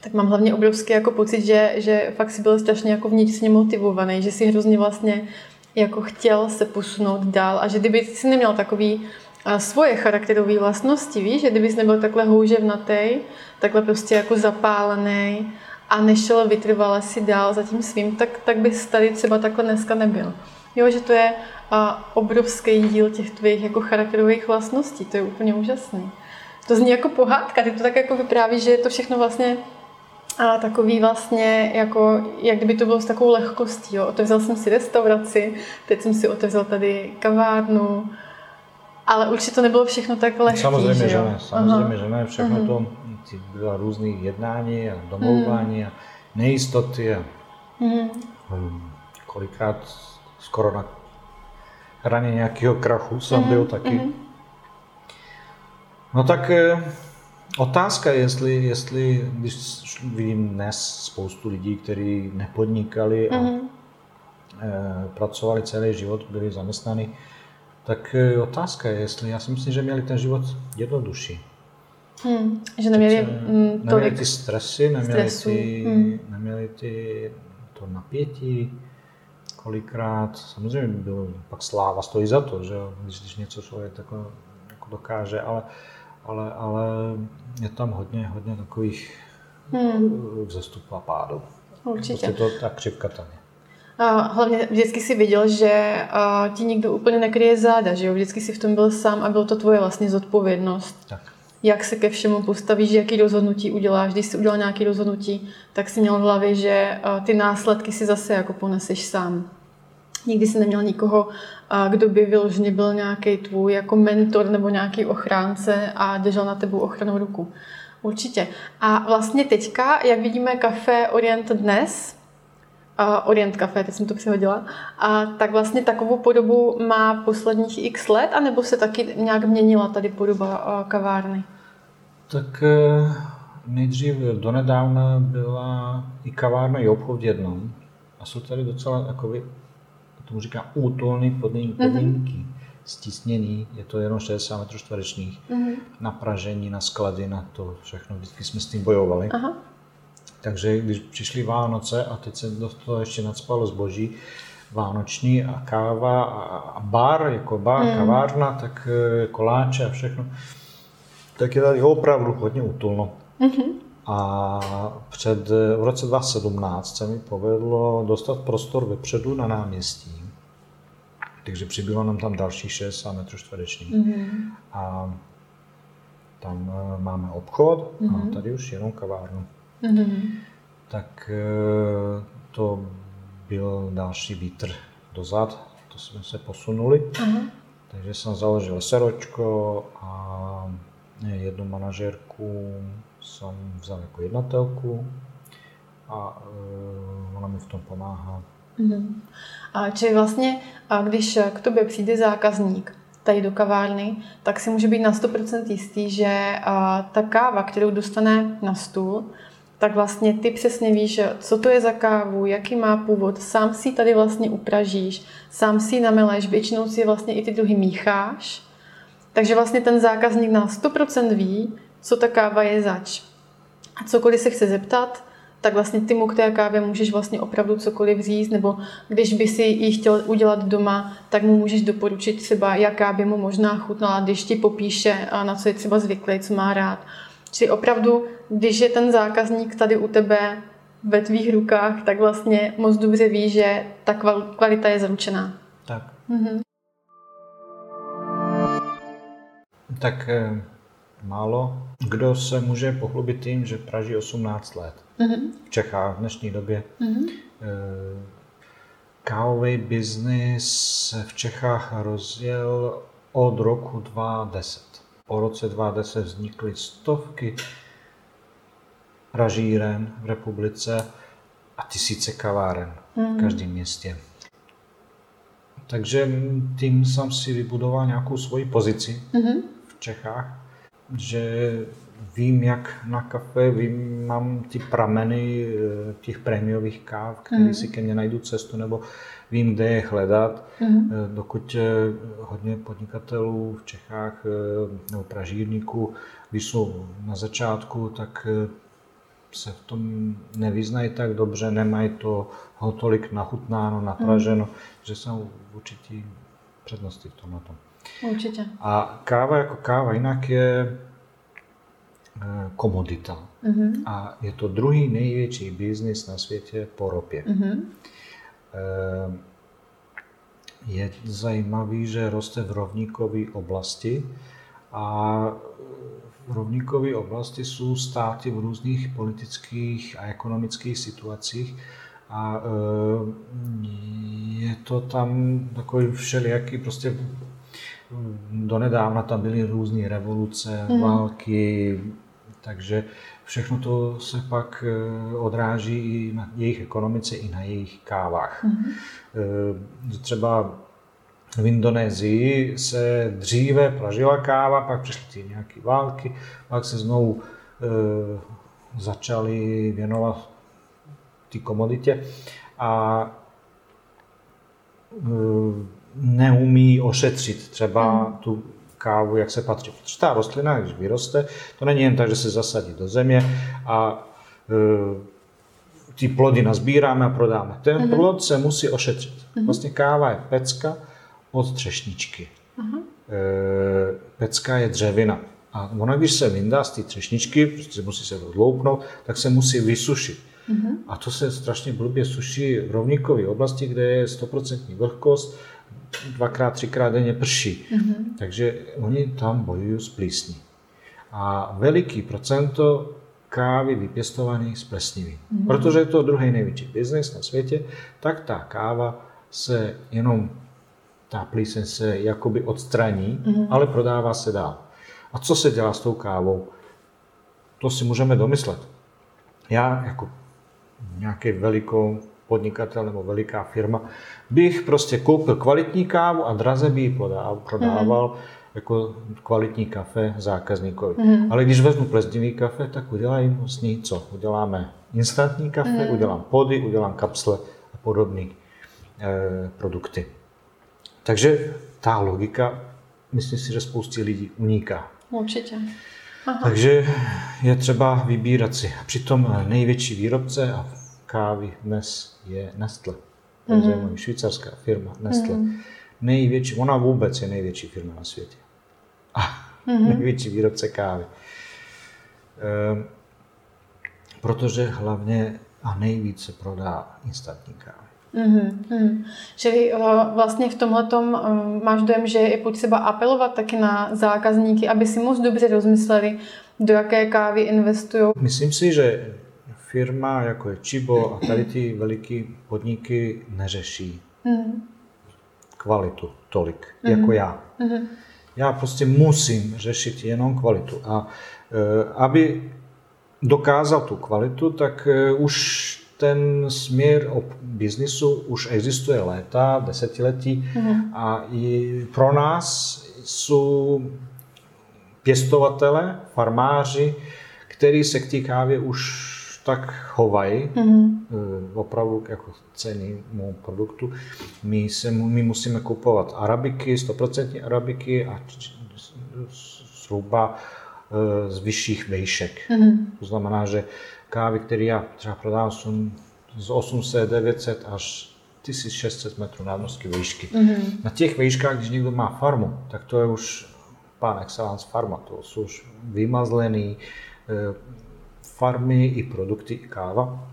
tak mám hlavně obrovský jako pocit, že, že fakt si byl strašně jako vnitřně motivovaný, že si hrozně vlastně jako chtěl se posunout dál a že kdyby si neměl takový a svoje charakterové vlastnosti, víš, že kdybys nebyl takhle houževnatý, takhle prostě jako zapálený a nešel vytrvale si dál za tím svým, tak, tak bys tady třeba takhle dneska nebyl. Jo, že to je a, obrovský díl těch tvých jako charakterových vlastností, to je úplně úžasný. To zní jako pohádka, ty to tak jako vypráví, že je to všechno vlastně a takový vlastně, jako, jak kdyby to bylo s takovou lehkostí. Jo. Otevřel jsem si restauraci, teď jsem si otevřel tady kavárnu, ale určitě to nebylo všechno tak lehké. Samozřejmě, že, že ne. Samozřejmě, Aha. že ne. Všechno uh-huh. to bylo různé jednání a domlouvání uh-huh. a nejistoty a uh-huh. kolikrát skoro na hraně nějakého krachu jsem uh-huh. byl taky. Uh-huh. No tak eh, Otázka, jestli, jestli, když vidím dnes spoustu lidí, kteří nepodnikali a mm-hmm. pracovali celý život, byli zaměstnaní, tak e, otázka je, jestli, já si myslím, že měli ten život jednodušší. Hmm, že neměli mm, tolik neměli ty stresy, neměli, ty, hmm. neměli ty, to napětí, kolikrát, samozřejmě bylo, pak sláva stojí za to, že když, když něco člověk takhle jako dokáže, ale ale, ale je tam hodně, hodně takových hmm. vzestupů a pádů. Určitě. Prostě to ta křivka tam je. A hlavně vždycky si viděl, že ti nikdo úplně nekryje záda, že jo? Vždycky si v tom byl sám a bylo to tvoje vlastně zodpovědnost. Tak. Jak se ke všemu postavíš, jaký rozhodnutí uděláš. Když jsi udělal nějaké rozhodnutí, tak si měl v hlavě, že ty následky si zase jako poneseš sám. Nikdy jsi neměl nikoho, kdo by vyloženě byl nějaký tvůj jako mentor nebo nějaký ochránce a držel na tebou ochranou ruku. Určitě. A vlastně teďka, jak vidíme kafe Orient dnes, Orient Café, teď jsem to přihodila, a tak vlastně takovou podobu má posledních x let, anebo se taky nějak měnila tady podoba kavárny? Tak eh, nejdřív donedávna byla i kavárna i obchod v jednom. A jsou tady docela takový tomu říká útulný podmínky, podmínky mm-hmm. stisněný, je to jenom 60 metrů čtverečních, mm-hmm. na pražení, na sklady, na to všechno, vždycky jsme s tím bojovali. Aha. Takže když přišly Vánoce a teď se do toho ještě nadspalo zboží, vánoční a káva a bar, jako bar, mm. kavárna, tak e, koláče a všechno, tak je tady opravdu hodně útulno. Mm-hmm. A před, v roce 2017 se mi povedlo dostat prostor vepředu na náměstí takže přibylo nám tam další 60 metrů čtverečních. Mm-hmm. A tam uh, máme obchod mm-hmm. a mhm. tady už jenom kavárnu. Mm-hmm. Tak uh, to byl další vítr dozad, to jsme se posunuli. Mm-hmm. Takže jsem založil seročko a jednu manažerku jsem vzal jako jednatelku a uh, ona mi v tom pomáhá. Mm-hmm. A či vlastně, a když k tobě přijde zákazník tady do kavárny, tak si může být na 100% jistý, že ta káva, kterou dostane na stůl, tak vlastně ty přesně víš, co to je za kávu, jaký má původ, sám si tady vlastně upražíš, sám si ji nameleš, většinou si vlastně i ty druhy mícháš. Takže vlastně ten zákazník na 100% ví, co ta káva je zač. A cokoliv se chce zeptat, tak vlastně ty mu k té kávě můžeš vlastně opravdu cokoliv říct, nebo když by si ji chtěl udělat doma, tak mu můžeš doporučit třeba, jaká by mu možná chutnala, když ti popíše, na co je třeba zvyklý, co má rád. Čili opravdu, když je ten zákazník tady u tebe ve tvých rukách, tak vlastně moc dobře ví, že ta kvalita je zaručená. Tak. Mm-hmm. Tak eh, málo kdo se může pochlubit tím, že praží 18 let mm-hmm. v Čechách v dnešní době. Mm-hmm. Kávový biznis se v Čechách rozjel od roku 2010. Po roce 2010 vznikly stovky pražíren v republice a tisíce kaváren mm-hmm. v každém městě. Takže tím jsem si vybudoval nějakou svoji pozici mm-hmm. v Čechách že vím, jak na kafe, vím, mám ty prameny eh, těch prémiových káv, které mm. si ke mně najdu cestu, nebo vím, kde je hledat. Mm. Dokud eh, hodně podnikatelů v Čechách nebo pražírníků, když jsou na začátku, tak se v tom nevyznají tak dobře, nemají to ho tolik nachutnáno, napraženo, mm. že jsou určitý přednosti v tom na tom. Určitě. A káva jako káva jinak je komodita. Uh-huh. A je to druhý největší biznis na světě po ropě. Uh-huh. Je zajímavý, že roste v rovníkové oblasti a v rovníkové oblasti jsou státy v různých politických a ekonomických situacích a je to tam takový všelijaký prostě donedávna tam byly různé revoluce, mm. války, takže všechno to se pak eh, odráží i na jejich ekonomice, i na jejich kávách. Mm. Třeba v Indonésii se dříve pražila káva, pak přišly ty nějaké války, pak se znovu e, začali věnovat ty komoditě a e, neumí ošetřit třeba hmm. tu kávu, jak se patří. Protože ta rostlina, když vyroste, to není jen tak, že se zasadí do země a e, ty plody nazbíráme a prodáme. Ten hmm. plod se musí ošetřit. Hmm. Vlastně káva je pecka od třešničky. Hmm. E, pecka je dřevina. A ona, když se vyndá z té třešničky, prostě musí se odloupnout, tak se musí vysušit. Mm-hmm. A to se strašně blbě suší v rovníkové oblasti, kde je 100% vlhkost dvakrát, třikrát denně prší. Mm-hmm. Takže oni tam bojují s plísní. A veliký procento kávy vypěstovaný z plesnivý. Mm-hmm. Protože je to druhý největší biznis na světě, tak ta káva se jenom, ta plíseň se jakoby odstraní, mm-hmm. ale prodává se dál. A co se dělá s tou kávou? To si můžeme domyslet. Já jako nějaký velikou podnikatel nebo veliká firma, bych prostě koupil kvalitní kávu a draze by ji prodával mm. jako kvalitní kafe zákazníkovi. Mm. Ale když vezmu plezdivý kafe, tak udělám s ní co? Uděláme instantní kafe, mm. udělám pody, udělám kapsle a podobné e, produkty. Takže ta logika, myslím si, že spoustě lidí uniká. Určitě. Aha. Takže je třeba vybírat si. Přitom největší výrobce a kávy dnes je Nestle. Takže mm-hmm. švýcarská firma Nestle. Mm-hmm. Největší, ona vůbec je největší firma na světě. A mm-hmm. největší výrobce kávy. Ehm, protože hlavně a nejvíce prodá instantní kávy. Mm-hmm. Že uh, vlastně v tomhle uh, máš dojem, že je potřeba apelovat taky na zákazníky, aby si moc dobře rozmysleli, do jaké kávy investují. Myslím si, že firma jako je Chibo a tady ty veliké podniky neřeší mm. kvalitu tolik, mm. jako já. Mm. Já prostě musím řešit jenom kvalitu. A e, aby dokázal tu kvalitu, tak e, už ten směr o biznisu už existuje léta, desetiletí mm. a i pro nás jsou pěstovatele, farmáři, kteří se k té kávě už tak chovají mm-hmm. opravdu jako cenému produktu. My, se, my musíme kupovat arabiky, 100% arabiky a zhruba eh, z vyšších vejšek. Mm-hmm. To znamená, že kávy, které já třeba prodávám, jsou z 800, 900 až 1600 metrů nadmořské výšky. Mm-hmm. Na těch výškách, když někdo má farmu, tak to je už pán excellence farma, to jsou už vymazlený, farmy, i produkty, i káva.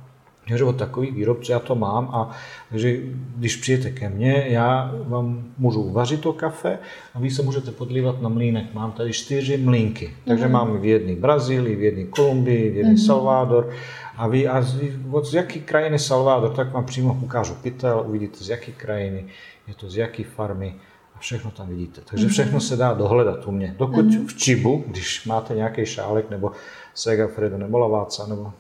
Takže od takových výrobců já to mám a takže když přijete ke mně, já vám můžu uvařit to kafe a vy se můžete podlívat na mlínek. Mám tady čtyři mlínky, takže mm-hmm. mám v jedné Brazílii, v jedné Kolumbii, v jedné mm-hmm. Salvador a vy a z, od z jaké krajiny Salvador, tak vám přímo ukážu pytel, uvidíte z jaké krajiny, je to z jaké farmy a všechno tam vidíte. Takže mhm. všechno se dá dohledat u mě. Dokud mm-hmm. v Čibu, když máte nějaký šálek nebo Segafredo nebo Laváca, nebo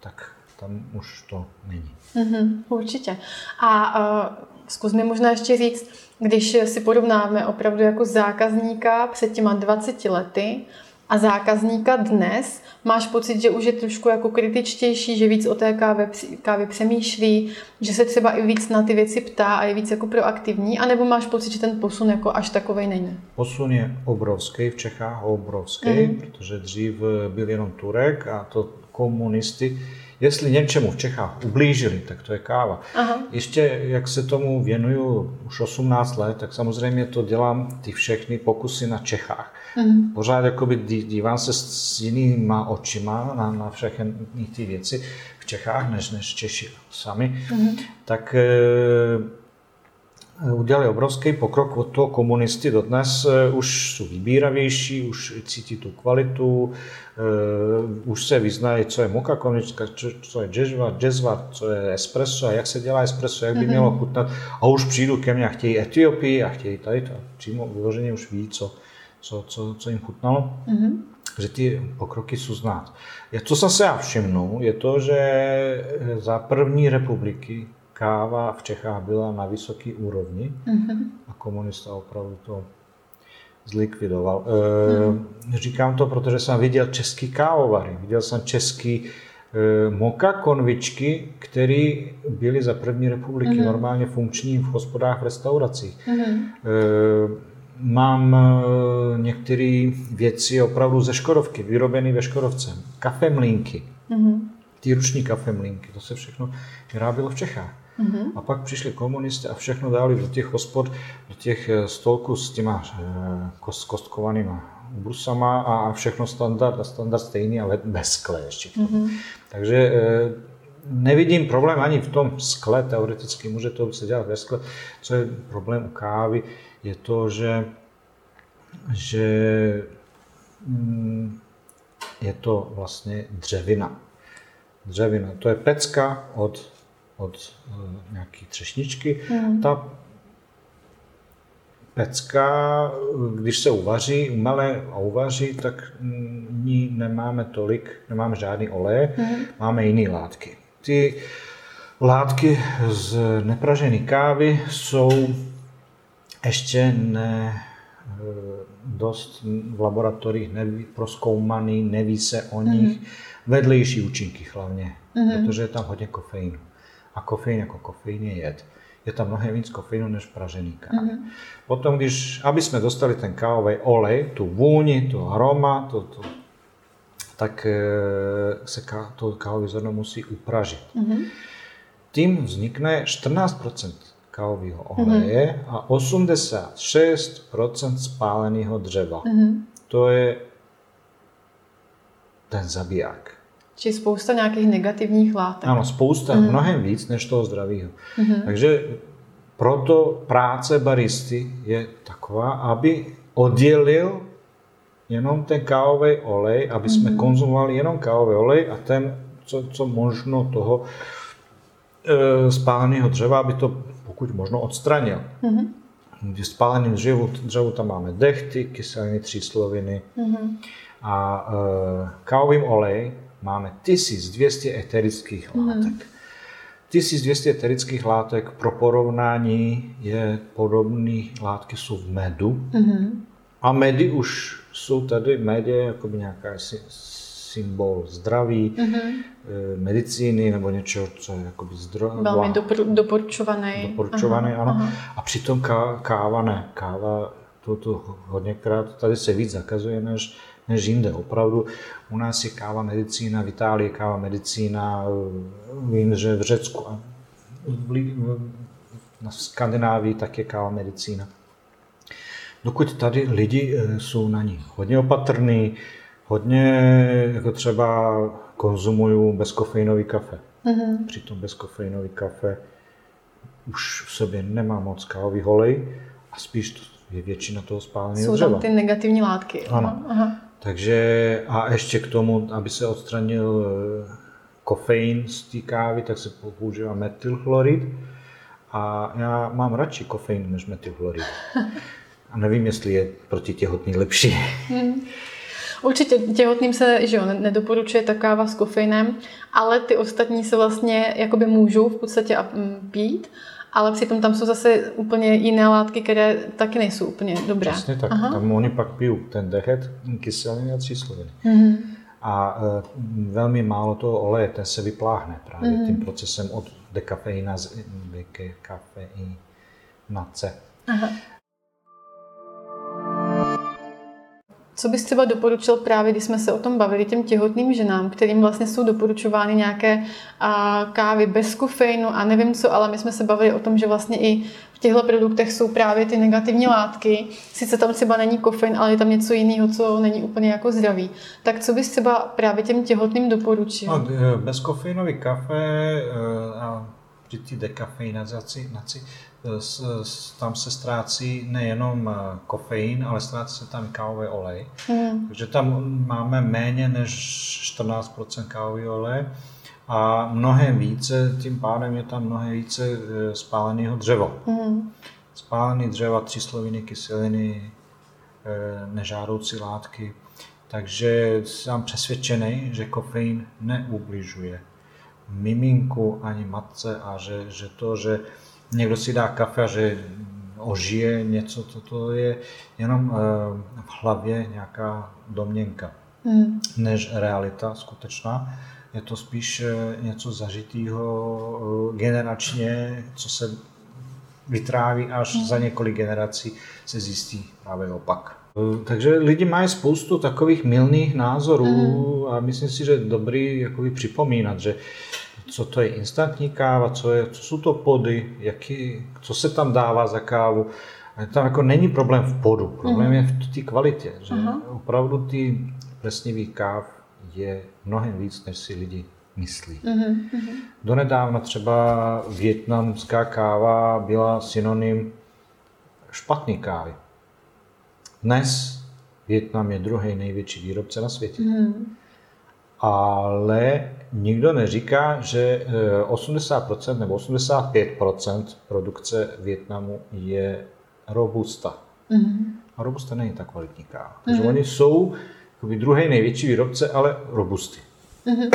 tak tam už to není. Mm-hmm, určitě. A uh, zkus mi možná ještě říct, když si porovnáme opravdu jako zákazníka před těma 20 lety a zákazníka dnes, máš pocit, že už je trošku jako kritičtější, že víc o té kávě, kávě přemýšlí, že se třeba i víc na ty věci ptá a je víc jako proaktivní, anebo máš pocit, že ten posun jako až takovej není? Posun je obrovský v Čechách, obrovský, mm-hmm. protože dřív byl jenom Turek a to komunisty jestli něčemu v Čechách ublížili, tak to je káva. Aha. Ještě jak se tomu věnuju už 18 let, tak samozřejmě to dělám ty všechny pokusy na Čechách. Mm. Pořád jakoby dívám se s jinýma očima na, na všechny ty věci v Čechách, než, než Češi sami. Mm. Tak e, udělali obrovský pokrok od toho komunisty. Dodnes eh, už jsou vybíravější, už cítí tu kvalitu, uh, už se vyznají, co je moka konečka, co je jazzva, jazzva, co je espresso a jak se dělá espresso, jak by mm-hmm. mělo chutnat. A už přijdu ke mně a chtějí Etiopii a chtějí tady to. Přímo vyloženě už ví, co, co, co, co jim chutnalo. Mm-hmm. Že ty pokroky jsou znát. Co jsem se já všimnul, je to, že za první republiky káva v Čechách byla na vysoké úrovni mm-hmm. a komunista opravdu to zlikvidoval. E, říkám to, protože jsem viděl český kávovary, viděl jsem český e, moka konvičky, které byly za první republiky mm-hmm. normálně funkční v hospodách, v restauracích. Mm-hmm. E, mám některé věci opravdu ze Škodovky, vyrobené ve Škodovce. Kafemlínky, mm-hmm. ty ruční kafemlínky, to se všechno vyrábělo v Čechách. Mm-hmm. A pak přišli komunisty a všechno dali do těch hospod, do těch eh, stolků s těma eh, kost, kostkovanýma brusama a všechno standard a standard stejný, ale bez skle ještě. Mm-hmm. Takže eh, nevidím problém ani v tom skle, teoreticky může to se dělat ve skle. Co je problém u kávy, je to, že, že mm, je to vlastně dřevina. Dřevina, to je pecka od od uh, nějaké třešničky. Mm. Ta pecka, když se uvaří, umelé a uvaří, tak ní nemáme tolik, nemáme žádný olej, mm. máme jiné látky. Ty látky z nepražené kávy jsou ještě ne, eh, dost v laboratoriích neví, proskoumaný, neví se o nich, mm. vedlejší účinky hlavně, mm. protože je tam hodně kofeinu a kofein jako kofein je jed. Je tam mnohem víc kofeinu než pražený káv. Mm-hmm. Potom, když, aby jsme dostali ten kávový olej, tu vůni, tu aroma, to, to, tak e, se ká, to kávové zrno musí upražit. Mm-hmm. Tím vznikne 14% kávového oleje mm-hmm. a 86% spáleného dřeva. Mm-hmm. To je ten zabiják. Či spousta nějakých negativních látek. Ano, spousta, mm. mnohem víc než toho zdravého. Mm. Takže proto práce baristy je taková, aby oddělil jenom ten kávový olej, aby jsme mm. konzumovali jenom kávový olej a ten, co, co možno toho e, spáleného dřeva, aby to pokud možno odstranil. Mm. Když spáleným dřevu, dřevu tam máme dechty, kyseliny, třísloviny mm. a e, kávovým olej máme 1200 eterických mhm. látek. Mm. 1200 eterických látek pro porovnání je podobné látky jsou v medu. Mm. A medy už jsou tady, med je jako nějaká symbol zdraví, mm-hmm. medicíny nebo něčeho, co je jakoby zdraví. Velmi dopor- doporučovaný. Doporučovaný, aha, ano. Aha. A přitom káva ne. Káva, to, to hodněkrát tady se víc zakazuje, než než jinde. Opravdu u nás je káva medicína, v Itálii je káva medicína, vím, že v Řecku a na Skandinávii tak je káva medicína. Dokud tady lidi eh, jsou na ní hodně opatrní, hodně jako třeba konzumují bezkofeinový kafe. Mm-hmm. Přitom bezkofeinový kafe už v sobě nemá moc kávový holej a spíš je většina toho dřeva. Jsou tam ty negativní látky. Ano. Aha. Takže a ještě k tomu, aby se odstranil eh, kofein z té kávy, tak se používá metylchlorid. A já mám radši kofein než metylchlorid. A nevím, jestli je proti těhotný lepší. Hmm. Určitě těhotným se že jo, nedoporučuje ta káva s kofeinem, ale ty ostatní se vlastně jakoby můžou v podstatě pít ale přitom tam jsou zase úplně jiné látky, které taky nejsou úplně dobré. Přesně tak. Aha. Tam oni pak pijou ten dechet, kyseliny a třísloviny. Mm-hmm. A e, velmi málo toho oleje, ten se vypláhne právě mm-hmm. tím procesem od dekafeina z dekafeinace. Aha. Co bys třeba doporučil právě, když jsme se o tom bavili, těm těhotným ženám, kterým vlastně jsou doporučovány nějaké a, kávy bez kofeinu a nevím co, ale my jsme se bavili o tom, že vlastně i v těchto produktech jsou právě ty negativní látky. Sice tam třeba není kofein, ale je tam něco jiného, co není úplně jako zdravý. Tak co bys třeba právě těm těhotným doporučil? No, bezkofeinový kafe a při té dekafeinaci tam se ztrácí nejenom eh, kofein, ale ztrácí se tam kávový olej. Mm. Takže tam máme méně než 14% kávový olej a mnohem více, tím pádem je tam mnohem více eh, spáleného dřevo. Mm. Spálené dřeva, tři sloviny kyseliny, eh, nežádoucí látky. Takže jsem přesvědčený, že kofein neubližuje miminku ani matce a že, že to, že někdo si dá kafe a že ožije něco, toto je jenom eh, v hlavě nějaká domněnka, hmm. než realita skutečná. Je to spíš eh, něco zažitého eh, generačně, co se vytráví až hmm. za několik generací se zjistí právě opak. Takže lidi mají spoustu takových milných názorů mm. a myslím si, že je dobrý jakoby připomínat, že co to je instantní káva, co, je, co jsou to pody, jaký, co se tam dává za kávu. A tam jako není problém v podu, problém mm. je v té kvalitě, že uh-huh. opravdu ty plesnivý káv je mnohem víc, než si lidi myslí. Uh-huh. Donedávna třeba větnamská káva byla synonym špatný kávy. Dnes Větnam je druhý největší výrobce na světě. Hmm. Ale nikdo neříká, že 80% eh, nebo 85% produkce Větnamu je robusta. Hmm. A robusta není tak kvalitní káva. Takže hmm. oni jsou druhý největší výrobce, ale robusty. Hmm.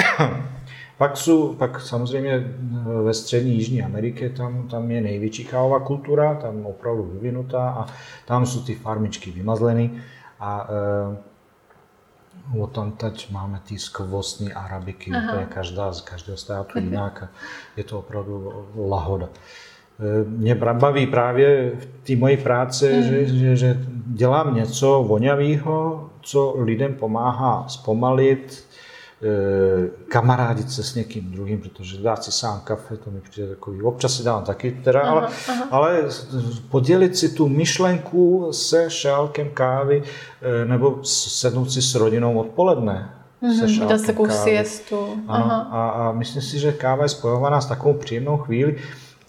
<coughs> Pak, jsou, pak samozřejmě eh, ve střední Jižní Americe tam, tam je největší kávová kultura, tam opravdu vyvinutá a tam jsou ty farmičky vymazlené a e, od tam teď máme ty skvostní arabiky, to je každá z každého státu jinak a je to opravdu lahoda. E, mě baví právě v té mojí práci, mm. že, že, že dělám něco vonavého, co lidem pomáhá zpomalit, Eh, kamarádit se s někým druhým, protože dát si sám kafe, to mi přijde takový, občas si dávám taky teda, aha, ale, aha. ale podělit si tu myšlenku se šálkem kávy eh, nebo sednout si s rodinou odpoledne, Mm-hmm, se dát takovou siestu. Ano, a, a myslím si, že káva je spojovaná s takovou příjemnou chvíli.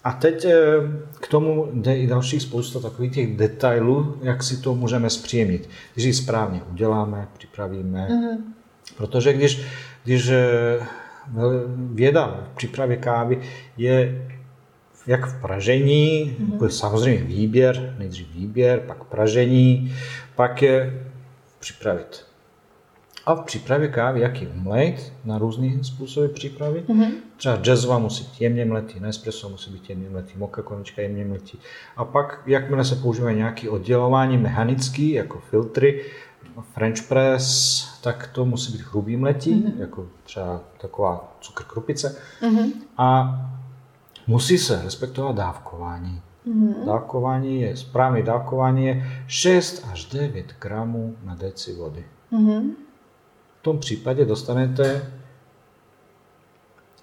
A teď eh, k tomu jde i další spousta takových těch detailů, jak si to můžeme zpříjemnit. Když ji správně uděláme, připravíme, mm-hmm Protože když, když eh, věda v přípravě kávy je jak v pražení, mm-hmm. samozřejmě výběr, nejdřív výběr, pak pražení, pak je připravit. A v přípravě kávy, jak ji umlejt, na různé způsoby přípravy. Mm-hmm. Třeba jazzva musí být jemně mletý, Nespresso musí být jemně mletý, moka konička jemně mletý. A pak, jakmile se používají nějaké oddělování mechanické, jako filtry, French press, tak to musí být hrubý mletí, mm-hmm. jako třeba taková cukr krupice. Mm-hmm. A musí se respektovat dávkování. Mm-hmm. Dávkování je, správné dávkování je 6 až 9 gramů na deci vody. Mm-hmm. V tom případě dostanete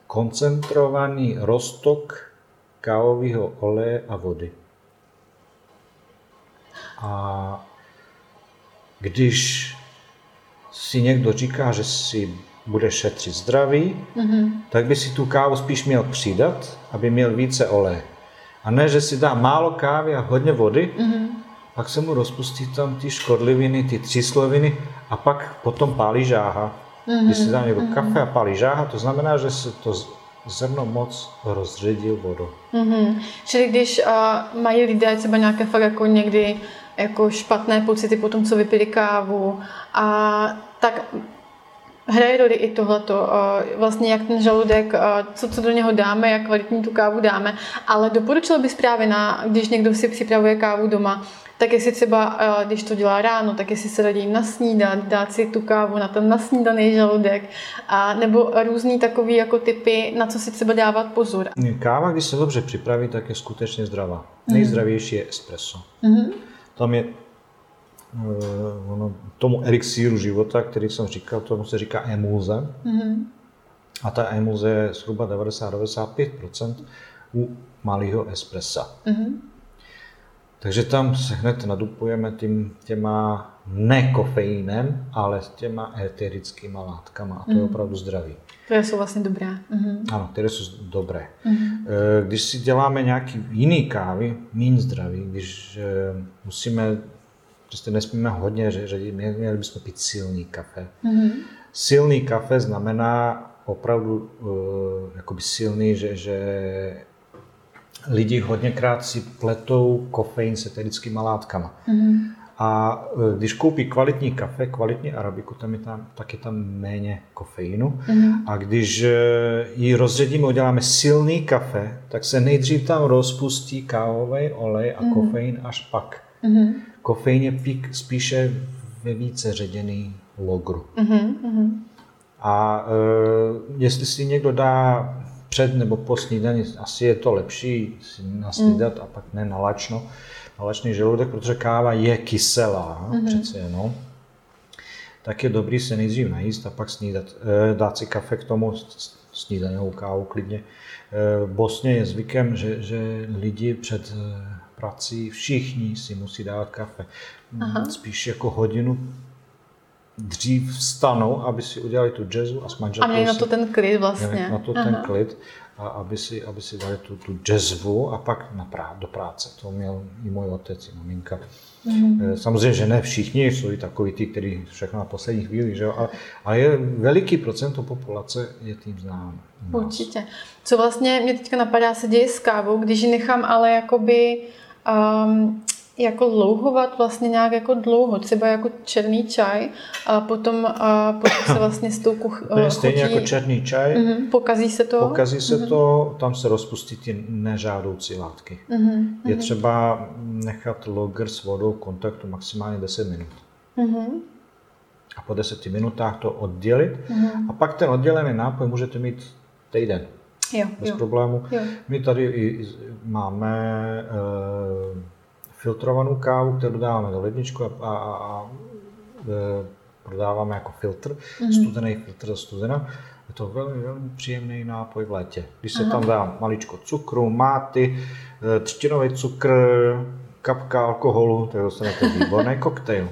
koncentrovaný roztok kávového oleje a vody. A když si někdo říká, že si bude šetřit zdraví, mm-hmm. tak by si tu kávu spíš měl přidat, aby měl více oleje. A ne, že si dá málo kávy a hodně vody, mm-hmm. pak se mu rozpustí tam ty škodliviny, ty třísloviny a pak potom pálí žáha. Mm-hmm. Když si dá někdo mm-hmm. kafe a pálí žáha, to znamená, že se to zrno moc rozředil vodou. Mm-hmm. Čili když uh, mají lidé třeba nějaké fakt jako někdy jako špatné pocity po tom, co vypili kávu. A tak hraje roli i tohleto, vlastně jak ten žaludek, co, co do něho dáme, jak kvalitní tu kávu dáme, ale doporučil bys právě na, když někdo si připravuje kávu doma, tak jestli třeba, když to dělá ráno, tak jestli se radí nasnídat, dát si tu kávu na ten nasnídaný žaludek, a, nebo různý takový jako typy, na co si třeba dávat pozor. Káva, když se dobře připraví, tak je skutečně zdravá. Mm. Nejzdravější je espresso. Mm-hmm. Tam je ono, tomu elixíru života, který jsem říkal, tomu se říká emulze. Mm-hmm. A ta emulze je zhruba 90-95% u malého espressa. Mm-hmm. Takže tam se hned nadupujeme tím, těma ne kofeinem, ale těma eterickými látkama. A to je mhm. opravdu zdravý. Které jsou vlastně dobré. Mm-hmm. Ano, které jsou dobré. Mm-hmm. Když si děláme nějaký jiný kávy, méně zdravý, když eh, musíme, prostě nesmíme hodně ředit, měli bychom pít silný kafe. Mm-hmm. Silný kafe znamená opravdu uh, jakoby silný, že, že lidi hodněkrát si pletou kofein s eterickými látkama. Mm-hmm. A e, když koupí kvalitní kafe, kvalitní arabiku, tam je tam, tak je tam méně kofeinu. Mm-hmm. A když e, ji rozředíme, uděláme silný kafe, tak se nejdřív tam rozpustí kávový olej a mm-hmm. kofein až pak. Mm-hmm. Kofein je pík spíše ve více ředěný logru. Mm-hmm. A e, jestli si někdo dá před nebo po snídani, asi je to lepší si nasnídat mm. a pak ne nalačno, nalačný žaludek, protože káva je kyselá mm-hmm. přece jenom. Tak je dobrý se nejdřív najíst a pak snídat. E, dát si kafe k tomu, snídanou kávu klidně. E, v Bosně je zvykem, že, že lidi před e, prací, všichni si musí dát kafe. Aha. Spíš jako hodinu dřív vstanou, aby si udělali tu jazzu a s manželkou A měli na to ten klid vlastně. na to Aha. ten klid a aby si, aby si dali tu, tu jazzvu a pak na prá, do práce. To měl i můj otec, i maminka. Mm. Samozřejmě, že ne všichni jsou i takový ty, kteří všechno na poslední chvíli, že jo? Ale, ale je veliký procento populace je tím znám. Určitě. Co vlastně mě teďka napadá, se děje s kávou, když ji nechám ale jakoby um, jako louhovat vlastně nějak jako dlouho, třeba jako černý čaj a potom, a potom se vlastně s tou kuch, to je stejně chutí, jako černý čaj. Uh-huh, pokazí se to. Pokazí se uh-huh. to, tam se rozpustí ty nežádoucí látky. Uh-huh, je třeba nechat loger s vodou v kontaktu maximálně 10 minut. Uh-huh. A po 10 minutách to oddělit uh-huh. a pak ten oddělený nápoj můžete mít týden. Jo, bez jo. problému. Jo. My tady i máme uh, filtrovanou kávu, kterou dáváme do ledničku a, a, a, a e, prodáváme jako filtr, mm-hmm. studený filtr za studena. Je to velmi, velmi příjemný nápoj v létě. Když se Aha. tam dá maličko cukru, máty, e, třtinový cukr, kapka alkoholu, tak dostanete výborný <laughs> koktejl.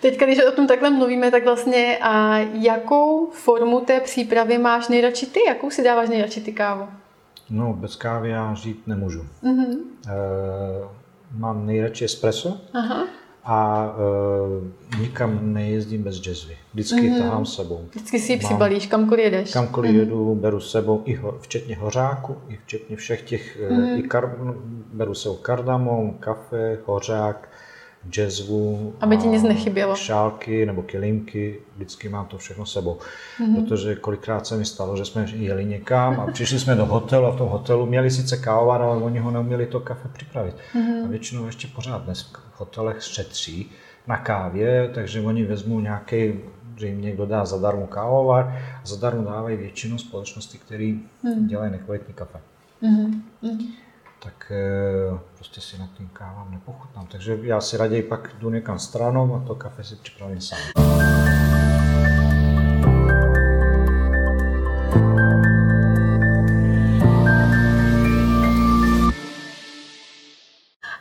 Teď, když o tom takhle mluvíme, tak vlastně a jakou formu té přípravy máš nejradši ty? Jakou si dáváš nejradši ty kávu? No, bez kávy já žít nemůžu. Mm-hmm. E, mám nejradši espresso Aha. a e, nikam nejezdím bez jazzvy. Vždycky mm-hmm. tahám sebou. Vždycky si ji přibalíš, kamkoliv jedeš. Kamkoliv mm-hmm. jedu, beru sebou, i ho, včetně hořáku, i včetně všech těch, mm-hmm. i kar, beru sebou kardamom, kafe, hořák, jazzvu, aby ti nic nechybělo. Šálky nebo kilímky, vždycky mám to všechno sebou. Mm-hmm. Protože kolikrát se mi stalo, že jsme jeli někam a přišli jsme do hotelu a v tom hotelu měli sice kávovar, ale oni ho neuměli to kafe připravit. Mm-hmm. A většinou ještě pořád dnes v hotelech šetří na kávě, takže oni vezmou nějaký že jim někdo dá zadarmo kávovar a zadarmo dávají většinu společnosti, které mm. dělají nekvalitní kafe. Mm-hmm tak eh, prostě si nad tím kávám nepochutnám. Takže já si raději pak jdu někam stranou a to kafe si připravím sám.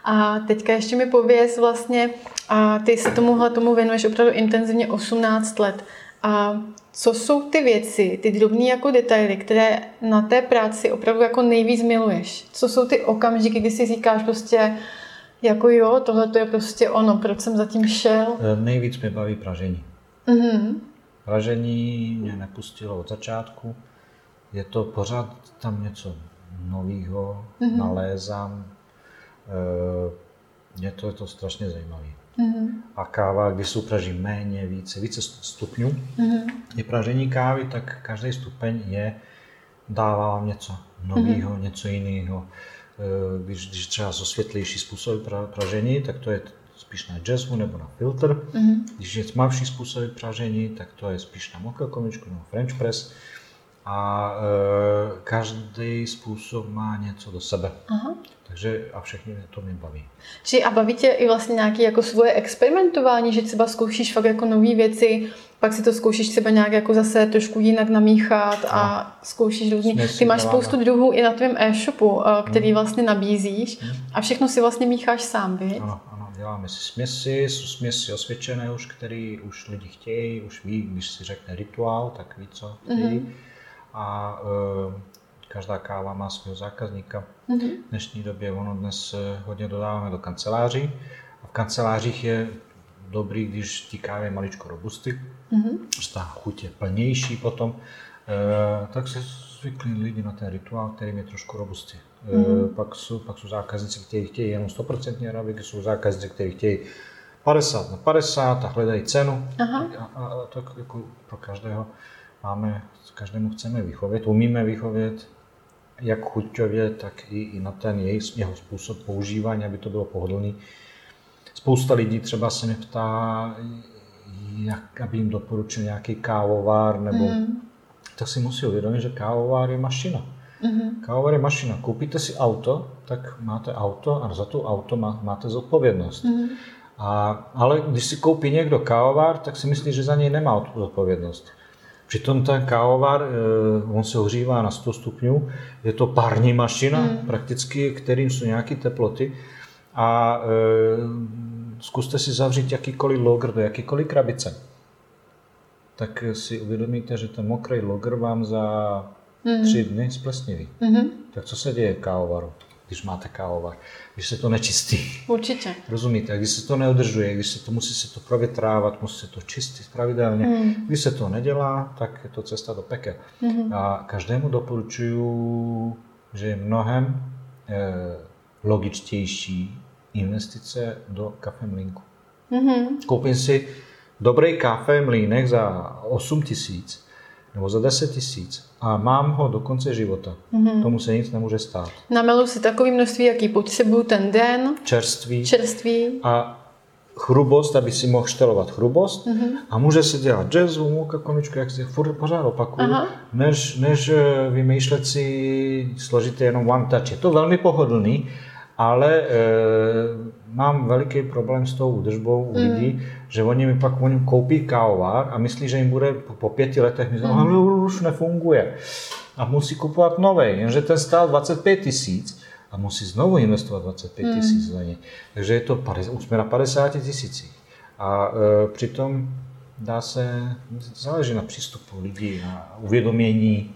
A teďka ještě mi pověz vlastně, a ty se tomuhle tomu věnuješ opravdu intenzivně 18 let. A co jsou ty věci, ty drobné jako detaily, které na té práci opravdu jako nejvíc miluješ? Co jsou ty okamžiky, kdy si říkáš prostě, jako jo, tohle to je prostě ono, proč jsem zatím šel? E, nejvíc mě baví pražení. Mm-hmm. Pražení mě nepustilo od začátku. Je to pořád tam něco nového, mm-hmm. nalézám. E, je to, je to strašně zajímavé. Mm-hmm. A káva, když se upraží méně, více, více stupňů, mm-hmm. je pražení kávy, tak každý stupeň je dává vám něco nového, mm-hmm. něco jiného. E, když, když třeba jsou světlejší způsoby pra, pražení, tak to je spíš na jazzu nebo na filtr. Mm-hmm. Když je tmavší způsoby pražení, tak to je spíš na mokakomičku nebo french press. A e, každý způsob má něco do sebe. Aha. Takže a všechny to mě baví. Či a baví tě i vlastně nějaké jako svoje experimentování, že třeba zkoušíš fakt jako nové věci, pak si to zkoušíš třeba nějak jako zase trošku jinak namíchat a no. zkoušíš různý. Ty máš spoustu druhů i na tvém e-shopu, eh, který hmm. vlastně nabízíš hmm. a všechno si vlastně mícháš sám, viď? Ano, ano, děláme si směsi, jsou směsi osvědčené už, který už lidi chtějí, už ví, když si řekne rituál, tak ví, co chtějí. Hmm. A uh, každá káva má svého zákazníka. Mm-hmm. V dnešní době ono dnes eh, hodně dodáváme do kanceláří. A v kancelářích je dobrý, když ty kávy je maličko robusty, mm-hmm. ta chuť je plnější potom, e, tak se zvyklí lidi na ten rituál, který je trošku robustý. Mm-hmm. E, pak, jsou, pak jsou zákazníci, kteří chtějí jenom 100% arabiky, jsou zákazníci, kteří chtějí 50 na 50 a hledají cenu. Aha. A, a, a tak jako pro každého máme, každému chceme vychovět, umíme vychovět, jak chuťově, tak i, i na ten jej, jeho způsob používání, aby to bylo pohodlný. Spousta lidí třeba se mě ptá, jak, aby jim doporučil nějaký kávovár, nebo mm. tak si musí uvědomit, že kávovár je mašina. Mm-hmm. Kávovár je mašina. Koupíte si auto, tak máte auto a za to auto má, máte zodpovědnost. Mm-hmm. A, ale když si koupí někdo kávovár, tak si myslí, že za něj nemá zodpovědnost. Přitom ten kávovar, eh, on se ohřívá na 100 stupňů, je to pární mašina, mm. prakticky, kterým jsou nějaké teploty. A e, zkuste si zavřít jakýkoliv logr do jakýkoliv krabice. Tak si uvědomíte, že ten mokrý logr vám za mm. tři dny splesniví. Mm-hmm. Tak co se děje v kávovaru? Když máte kávovar, když se to nečistí. Určitě. Rozumíte? Když se to neudržuje, když se to musí se to provětrávat, musí se to čistit pravidelně. Mm. Když se to nedělá, tak je to cesta do pekel. Mm. A každému doporučuju, že je mnohem eh, logičtější investice do kafemlínku. Mm-hmm. Koupím si dobrý kafe mlínek za 8 tisíc nebo za 10 tisíc a mám ho do konce života. Mm-hmm. Tomu se nic nemůže stát. Namelu si takové množství, jaký potřebuju ten den. Čerství. Čerství. A chrubost, aby si mohl štelovat chrubost mm-hmm. a může si dělat jazzu, můka, koničku, jak si furt pořád opakuju, než, než eh, vymýšlet si složité jenom one touch. Je to velmi pohodlný, ale e, mám veliký problém s tou údržbou u mm. lidí, že oni mi pak oni koupí kávovar a myslí, že jim bude po, po pěti letech, myslí, mm. už nefunguje. A musí kupovat nový, jenže ten stál 25 tisíc a musí znovu investovat 25 mm. tisíc mm. za něj. Takže je to, už jsme na 50 tisících. A e, přitom dá se, záleží na přístupu lidí, na uvědomění,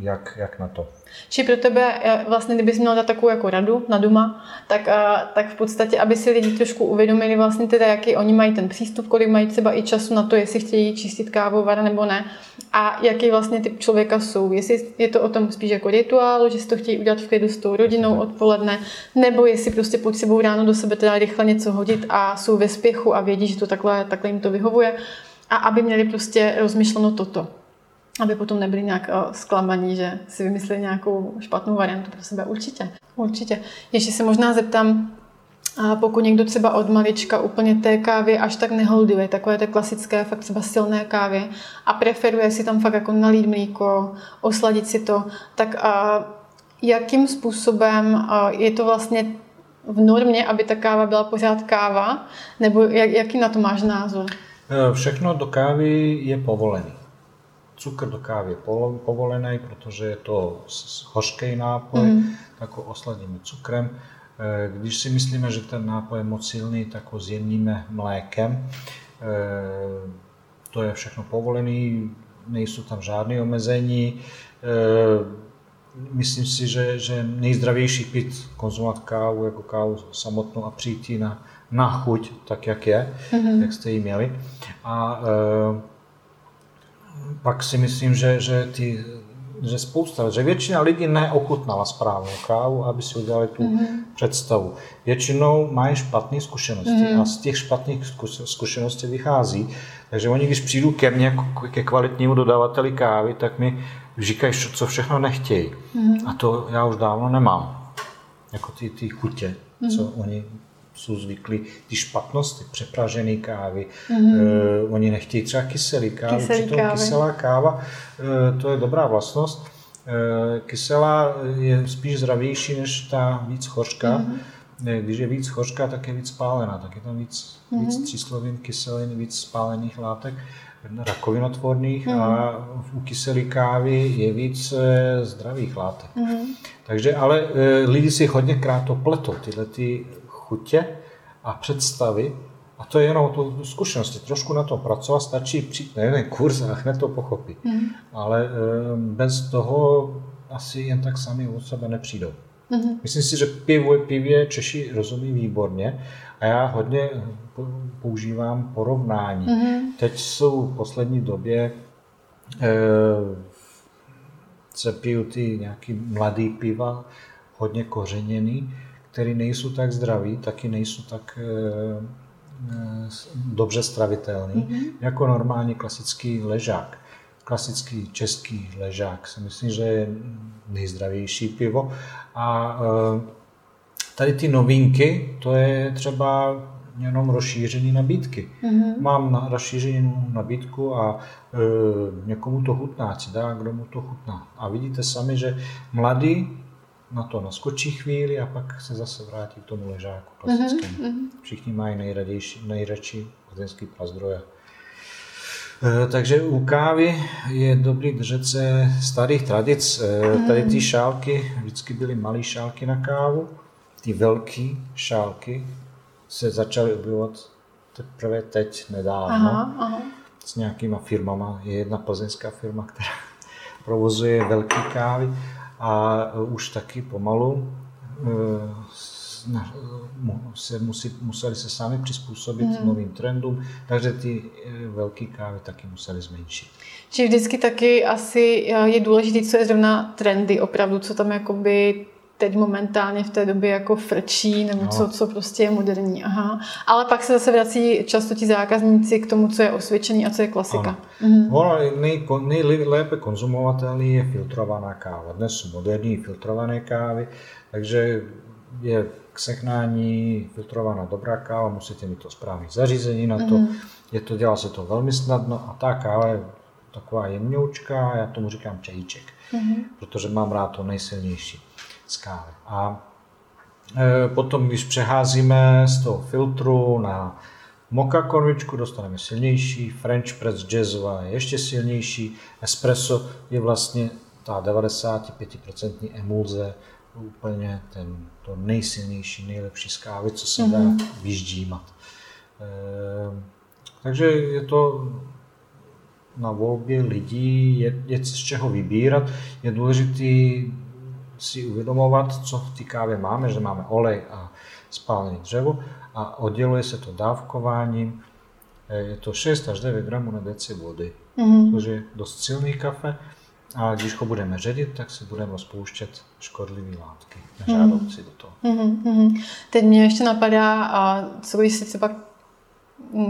jak, jak na to. Či pro tebe, eh, vlastně kdybys měl dát takovou jako radu na doma, tak, eh, tak v podstatě, aby si lidi trošku uvědomili vlastně teda, jaký oni mají ten přístup, kolik mají třeba i času na to, jestli chtějí čistit kávovar nebo ne a jaký vlastně typ člověka jsou. Jestli je to o tom spíš jako rituál, že si to chtějí udělat v klidu s tou rodinou odpoledne, nebo jestli prostě potřebují ráno do sebe teda rychle něco hodit a jsou ve spěchu a vědí, že to takhle, takhle jim to vyhovuje a aby měli prostě rozmyšleno toto aby potom nebyli nějak uh, zklamaní, že si vymysleli nějakou špatnou variantu pro sebe. Určitě, určitě. Ještě se možná zeptám, a pokud někdo třeba od malička úplně té kávy až tak neholduje, takové té klasické, fakt třeba silné kávy a preferuje si tam fakt jako nalít mlíko, osladit si to, tak a jakým způsobem je to vlastně v normě, aby ta káva byla pořád káva, nebo jak, jaký na to máš názor? Eh, všechno do kávy je povolené. Cukr do kávy je povolený, protože je to hořký nápoj, mm. tak ho osladíme cukrem. Eh, když si myslíme, že ten nápoj je moc silný, tak ho zjemníme mlékem. Eh, to je všechno povolený, nejsou tam žádné omezení. Eh, myslím si, že, že nejzdravější pít, konzumovat kávu jako kávu samotnou a přijít na, na chuť, tak jak je, mm-hmm. jak jste ji měli. A pak si myslím, že, že, ty, že spousta, že většina lidí neochutnala správnou kávu, aby si udělali tu mm-hmm. představu. Většinou mají špatné zkušenosti mm-hmm. a z těch špatných zkušeností vychází. Takže oni, když přijdu ke mně, ke kvalitnímu dodavateli kávy, tak mi říkají, co všechno nechtějí. Mm-hmm. A to já už dávno nemám. Jako ty, ty chutě, mm-hmm. co oni jsou zvyklí ty špatnosti, přepražené kávy. Mm-hmm. Uh, oni nechtějí třeba kyselý kávy, kyselý přitom kávy. kyselá káva, uh, to je dobrá vlastnost. Uh, kyselá je spíš zdravější než ta víc hořká. Mm-hmm. Když je víc hořká, tak je víc spálená, tak je tam víc, mm-hmm. víc tříslovin, kyselin, víc spálených látek rakovinotvorných mm. a u kyselé kávy je víc zdravých látek. Mm. Takže ale lidi si hodně krát to pletou, tyhle ty chutě a představy. A to je jenom o zkušenosti. Trošku na tom pracovat, stačí přijít na jeden kurz a hned to pochopí. Mm. Ale bez toho asi jen tak sami od sebe nepřijdou. Mm-hmm. Myslím si, že pivo, pivě Češi rozumí výborně a já hodně používám porovnání. Mm-hmm. Teď jsou v poslední době e, se pijou ty nějaký mladý piva, hodně kořeněný, které nejsou tak zdraví, taky nejsou tak e, dobře stravitelný, mm-hmm. jako normálně klasický ležák. Klasický český ležák si myslím, že je nejzdravější pivo. A e, tady ty novinky, to je třeba jenom rozšíření nabídky. Mm-hmm. Mám na rozšířenou nabídku a e, někomu to chutná, si dá, kdo mu to chutná. A vidíte sami, že mladý na to naskočí chvíli a pak se zase vrátí k tomu ležáku klasickému. Mm-hmm. Všichni mají nejradější, nejradši plzeňský. E, takže u kávy je dobrý držet se starých tradic. E, tady ty šálky, vždycky byly malé šálky na kávu, ty velké šálky se začaly objevovat teprve teď nedávno aha, aha. s nějakýma firmama. Je jedna plzeňská firma, která <laughs> provozuje velké kávy a už taky pomalu e, se musí, museli se sami přizpůsobit hmm. novým trendům, takže ty e, velké kávy taky museli zmenšit. Či vždycky taky asi je důležité, co je zrovna trendy opravdu, co tam jakoby teď momentálně v té době jako frčí, nebo no. co, co prostě je moderní. Aha. Ale pak se zase vrací často ti zákazníci k tomu, co je osvědčený a co je klasika. Mhm. Ono nej, nejlépe konzumovatelný je filtrovaná káva. Dnes jsou moderní filtrované kávy, takže je k sehnání filtrovaná dobrá káva, musíte mít to správné zařízení na to. Mm. Je to, dělá se to velmi snadno a ta káva je taková jemňoučká, já tomu říkám čajíček, mm. protože mám rád to nejsilnější skály. A e, potom, když přeházíme z toho filtru na moka konvičku, dostaneme silnější, French press jazzová je ještě silnější, espresso je vlastně ta 95% emulze, úplně ten, to nejsilnější, nejlepší z kávy, co se dá mm-hmm. vyždímat. E, takže je to na volbě lidí, je, je z čeho vybírat. Je důležitý si uvědomovat, co v té kávě máme, že máme olej a spálené dřevo a odděluje se to dávkováním. Eh, je to 6 až 9 gramů na deci vody, mm-hmm. což je dost silný kafe. A když ho budeme ředit, tak si budeme rozpouštět škodlivé látky, nežádoucí mm-hmm. do toho. Mm-hmm. Teď mě ještě napadá, a co když si třeba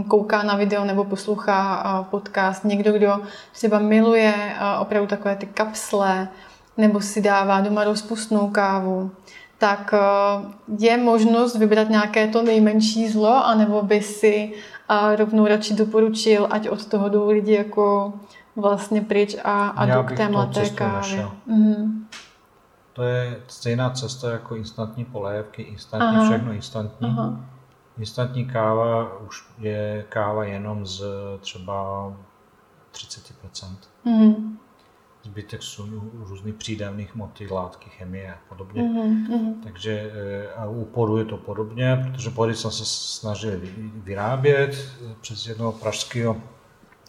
kouká na video nebo poslouchá podcast, někdo, kdo třeba miluje opravdu takové ty kapsle, nebo si dává doma rozpustnou kávu, tak eh, je možnost vybrat nějaké to nejmenší zlo, anebo by si eh, rovnou radši doporučil, ať od toho jdou lidi jako vlastně pryč a, a jdu k té mladé kávě. Mm. To je stejná cesta jako instantní polévky, instantní, Aha. všechno instantní. Aha. Instantní káva už je káva jenom z třeba 30%. Mm zbytek jsou různých přídavných hmoty, látky, chemie a podobně. Mm-hmm. Takže eh, a u podu je to podobně, protože pody jsem se snažil vyrábět eh, přes jednoho pražského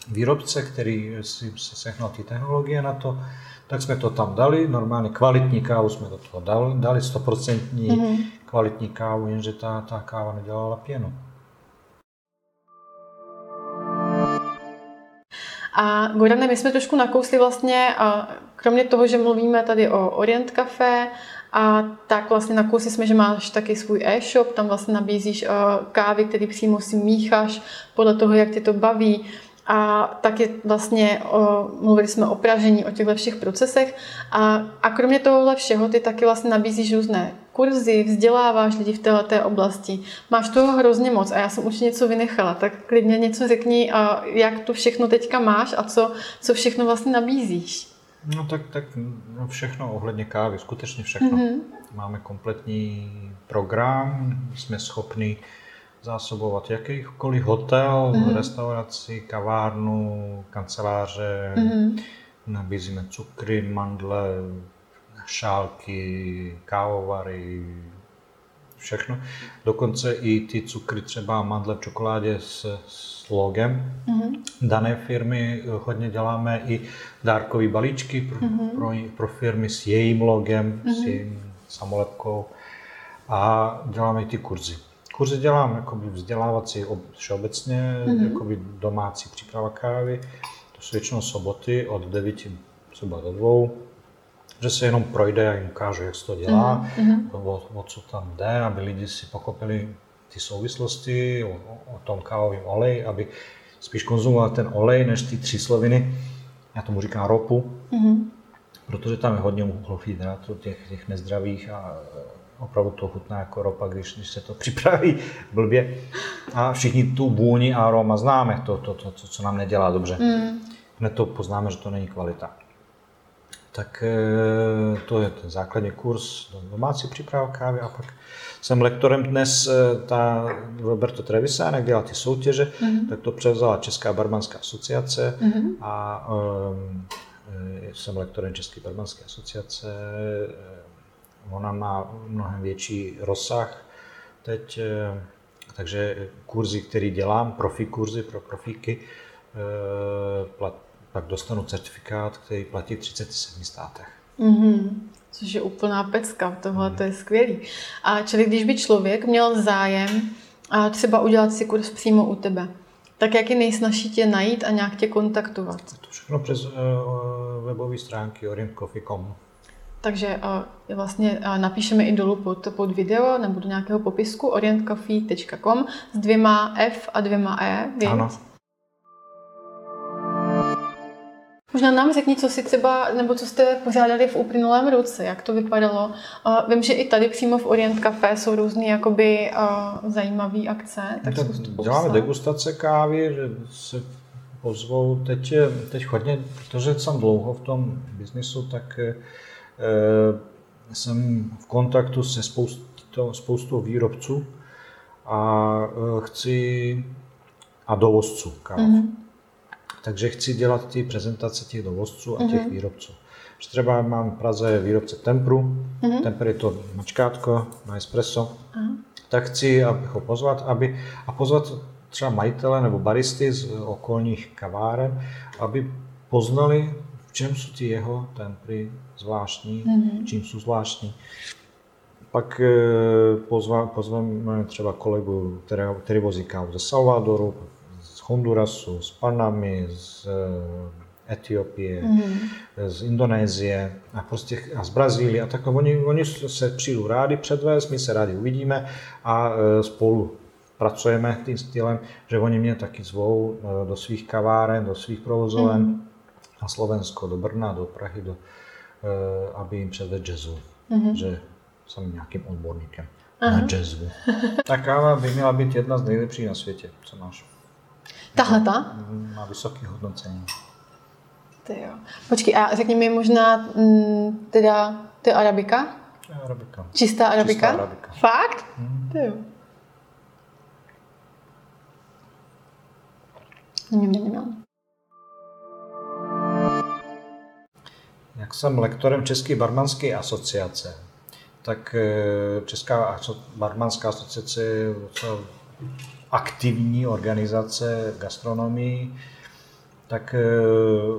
výrobce, který si se sehnal ty technologie na to, tak jsme to tam dali, normálně kvalitní kávu jsme do toho dali, dali 100% mm-hmm. kvalitní kávu, jenže ta, ta káva nedělala pěnu. A Gorane, my jsme trošku nakousli vlastně, kromě toho, že mluvíme tady o Orient Café, a tak vlastně nakousli jsme, že máš taky svůj e-shop, tam vlastně nabízíš kávy, které přímo si mícháš podle toho, jak tě to baví. A taky vlastně mluvili jsme o pražení, o těchto všech procesech. A, a kromě tohohle všeho ty taky vlastně nabízíš různé kurzy, vzděláváš lidi v této oblasti. Máš toho hrozně moc a já jsem určitě něco vynechala, tak klidně něco řekni, a jak to všechno teďka máš a co, co všechno vlastně nabízíš. No tak, tak no všechno ohledně kávy, skutečně všechno. Mm-hmm. Máme kompletní program, jsme schopni zásobovat jakýkoliv hotel, mm-hmm. restauraci, kavárnu, kanceláře, mm-hmm. nabízíme cukry, mandle, šálky, kávovary, všechno. Dokonce i ty cukry, třeba mandle v čokoládě s, s logem mm-hmm. dané firmy. Hodně děláme i dárkové balíčky pro, mm-hmm. pro, pro firmy s jejím logem, mm-hmm. s jejím samolepkou a děláme i ty kurzy. Kurzy dělám jakoby vzdělávací všeobecně, mm-hmm. jakoby domácí příprava kávy. To jsou většinou soboty od 9 třeba do 2 že se jenom projde a jim ukážu, jak se to dělá, mm-hmm. o, o co tam jde, aby lidi si pochopili ty souvislosti o, o tom kávovém oleji, aby spíš konzumovali ten olej, než ty tři sloviny. Já tomu říkám ropu, mm-hmm. protože tam je hodně uhlohydrátů, těch, těch nezdravých a opravdu to chutná jako ropa, když, když se to <laughs> připraví blbě. A všichni tu vůni a aroma známe, to, to, to, to, co nám nedělá dobře. Mm. Hned to poznáme, že to není kvalita tak eh, to je ten základní kurz domácí příprava kávy a pak jsem lektorem dnes, eh, ta Roberto Trevisánek dělá ty soutěže, mm-hmm. tak to převzala Česká barmanská asociace mm-hmm. a um, jsem lektorem České barmanské asociace. Ona má mnohem větší rozsah teď, takže kurzy, které dělám, profi kurzy pro profíky, pak dostanu certifikát, který platí v 37 státech. Mm-hmm. Což je úplná pecka, tohle mm. to je skvělý. A čili když by člověk měl zájem a třeba udělat si kurz přímo u tebe, tak jak je nejsnažší tě najít a nějak tě kontaktovat? To všechno přes uh, webové stránky orientcoffee.com. Takže uh, vlastně uh, napíšeme i dolů pod, pod video nebo do nějakého popisku orientcoffee.com s dvěma F a dvěma E, víc? Ano. Možná nám řekni, co si třeba, nebo co jste pořádali v uplynulém roce, jak to vypadalo. Uh, vím, že i tady přímo v Orient Café jsou různé jakoby uh, zajímavé akce. Tak tak děláme degustace kávy, že se pozvou teď, teď hodně, protože jsem dlouho v tom biznisu, tak eh, jsem v kontaktu se spoustou, spoustou výrobců a eh, chci a dovozců kávy. Mm-hmm takže chci dělat ty prezentace těch dovozců a těch mm-hmm. výrobců. Že třeba mám v Praze výrobce Tempru, mm-hmm. Temper je to mačkátko na espresso, mm-hmm. tak chci abych ho pozvat, aby, a pozvat třeba majitele nebo baristy z okolních kaváren, aby poznali, v čem jsou ty jeho tempry zvláštní, mm-hmm. čím jsou zvláštní. Pak eh, pozva, pozveme třeba kolegu, který, který vozí kávu ze Salvadoru, Hondurasu, z Panamy, z eh, Etiopie, mm. z Indonésie a, prostě, a z Brazílie a tak. Oni, oni se přijdou rádi předvést, my se rádi uvidíme a eh, spolu pracujeme tím stylem, že oni mě taky zvou eh, do svých kaváren, do svých provozoven mm. na Slovensko, do Brna, do Prahy, do, aby jim předvedl jazzu, mm. že jsem nějakým odborníkem Aha. na jazzu. <laughs> Ta káva by měla být jedna z nejlepších na světě, co máš. Tahle ta? Má vysoké hodnocení. Ty jo. Počkej, a řekni mi možná mm, teda, ty arabika? Arabika. Čistá arabika? Čistá arabika. Fakt? Hmm. Ty jo. Jak jsem lektorem České barmanské asociace, tak eh, Česká barmanská asociace je aktivní organizace gastronomii, tak eh,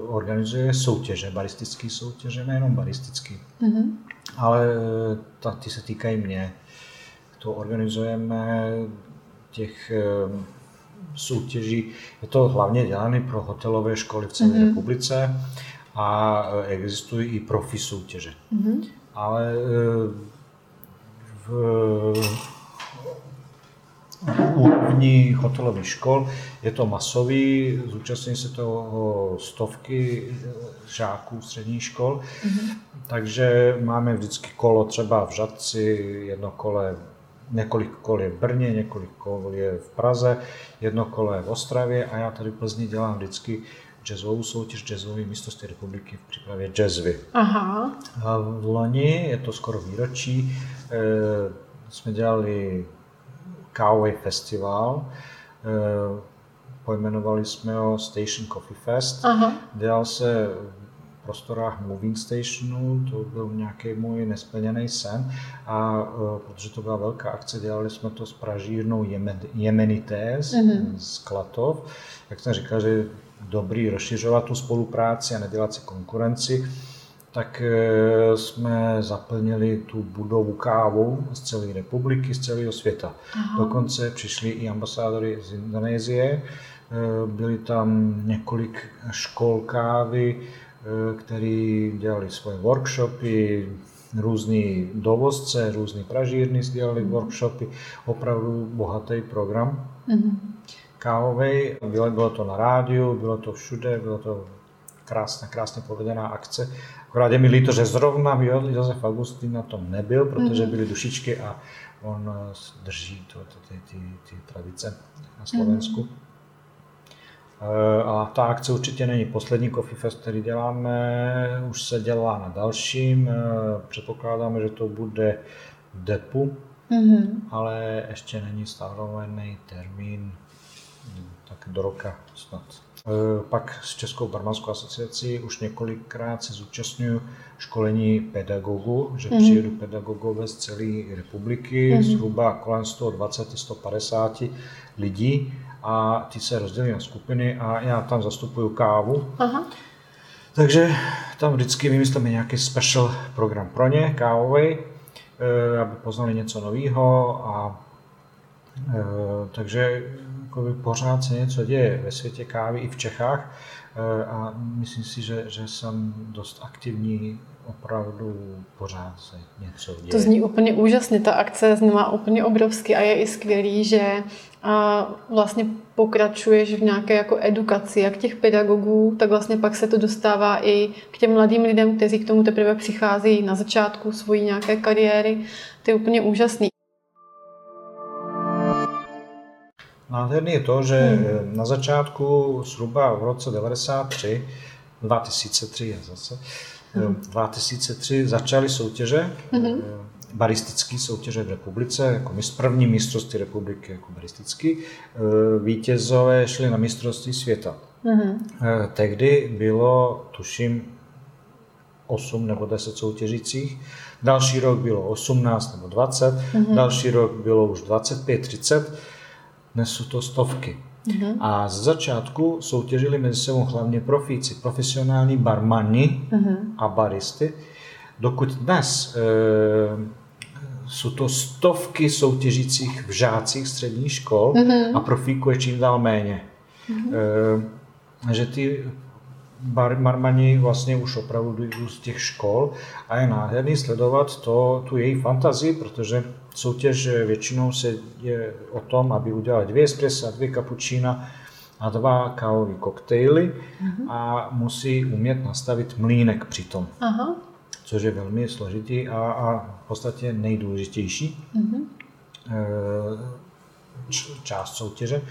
organizuje soutěže, baristické soutěže, nejenom baristické, mm-hmm. ale eh, ta, ty se týkají mě. To organizujeme těch eh, soutěží, je to hlavně dělané pro hotelové školy v celé mm-hmm. republice a existují i profi soutěže. Mm-hmm. Ale v, úrovni hotelových škol. Je to masový, zúčastní se toho stovky žáků středních škol, mm-hmm. takže máme vždycky kolo třeba v Žadci, jedno kole několik kol je v Brně, několik kol je v Praze, jedno kolo je v Ostravě a já tady v Plzni dělám vždycky jazzovou soutěž jazzové mistrovství republiky v přípravě jazzvy. Aha. A v loni, je to skoro výročí, e, jsme dělali kávový festival, e, pojmenovali jsme ho Station Coffee Fest. Aha. Dělal se prostorách moving stationu, to byl nějaký můj nesplněný sen a uh, protože to byla velká akce, dělali jsme to s pražírnou Jemenités mm-hmm. z Klatov. Jak jsem říkal, že dobrý rozšiřovat tu spolupráci a nedělat si konkurenci, tak e, jsme zaplnili tu budovu kávou z celé republiky, z celého světa. Aha. Dokonce přišli i ambasádory z Indonésie, e, byli tam několik škol kávy, e, který dělali svoje workshopy, různí dovozce, různí pražírny dělali mm. workshopy, opravdu bohatý program. Mm kávovej. Bylo, bylo to na rádiu, bylo to všude, bylo to krásná, krásně povedená akce. Akorát je mi líto, že zrovna Josef Augustín na tom nebyl, protože mhm. byly dušičky a on eh, drží to, to, ty, ty, ty tradice na Slovensku. Mm. A ta akce určitě není poslední Coffee Fest, který děláme, už se dělá na dalším. Eh, předpokládáme, že to bude v Depu, mm-hmm. ale ještě není stanovený termín tak do roka snad. E, pak s Českou barmanskou asociací už několikrát se zúčastňuju školení pedagogů, že mm-hmm. přijedu pedagogové z celé republiky, mm-hmm. zhruba kolem 120-150 lidí a ty se rozdělí na skupiny a já tam zastupuju kávu. Aha. Takže tam vždycky vymyslíme nějaký special program pro ně, kávový, e, aby poznali něco nového a e, takže jakoby pořád se něco děje ve světě kávy i v Čechách eh, a myslím si, že, že jsem dost aktivní opravdu pořád se něco děje. To zní úplně úžasně, ta akce znamená úplně obrovský a je i skvělý, že a vlastně pokračuješ v nějaké jako edukaci, jak těch pedagogů, tak vlastně pak se to dostává i k těm mladým lidem, kteří k tomu teprve přichází na začátku svojí nějaké kariéry. To je úplně úžasný. Nádherný je to, že hmm. na začátku zhruba v roce 93, 2003 je zase, hmm. 2003 začaly soutěže, hmm. baristické soutěže v republice, jako první mistrovství republiky jako baristický. Eh, vítězové šli na mistrovství světa. Hmm. Tehdy bylo, tuším, 8 nebo 10 soutěžících. Další rok bylo 18 nebo 20, mm-hmm. další rok bylo už 25, 30 dnes jsou to stovky. Mm-hmm. A z začátku soutěžili mezi sebou hlavně profíci, profesionální barmani mm-hmm. a baristy, dokud dnes e, jsou to stovky soutěžících v žácích středních škol mm-hmm. a profíků je čím dál méně. Mm-hmm. E, že ty bar, barmani vlastně už opravdu jdou z těch škol a je nádherný sledovat to, tu její fantazii, protože soutěž většinou se je o tom, aby udělali dvě espressa, dvě cappuccina a dva kávové koktejly uh-huh. a musí umět nastavit mlínek přitom. Aha. Což je velmi složitý a, a v podstatě nejdůležitější uh-huh. část soutěže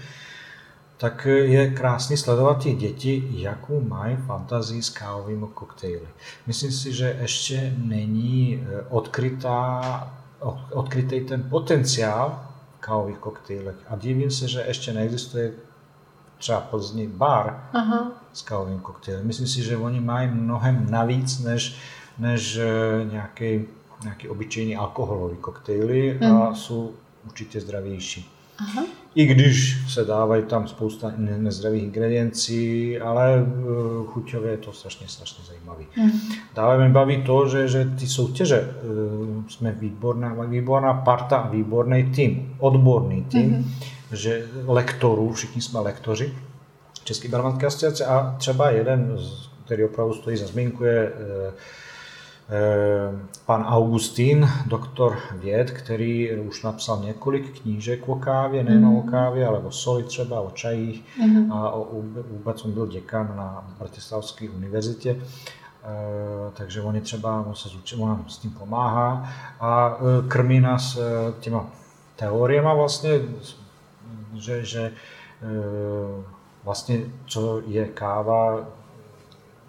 tak je krásný sledovat ty děti, jakou mají fantazii s kávovými koktejly. Myslím si, že ještě není eh, odkrytá odkrytý ten potenciál v kávových koktejlech. A divím se, že ještě neexistuje třeba Plzni bar Aha. s kávovým koktejlem. Myslím si, že oni mají mnohem navíc než, než eh, nějaký, nějaký obyčejný alkoholový koktejly mm. a mhm. jsou určitě zdravější. Aha. I když se dávají tam spousta nezdravých ingrediencí, ale eh, chuťově je to strašně, strašně zajímavé. Mm. Dále mě baví to, že, že ty soutěže, eh, jsme výborná, výborná parta výborný tým, odborný tým, mm. že lektorů, všichni jsme lektoři České barmanské asociace a třeba jeden, který opravdu stojí za zmínku, je pan Augustín, doktor věd, který už napsal několik knížek o kávě, nejen mm. o kávě, ale o soli třeba, o čajích mm. a o, vůbec on byl děkan na Bratislavské univerzitě. takže oni třeba, on se zúčil, on nám s tím pomáhá a krmí nás těma teoriema vlastně, že, že vlastně co je káva,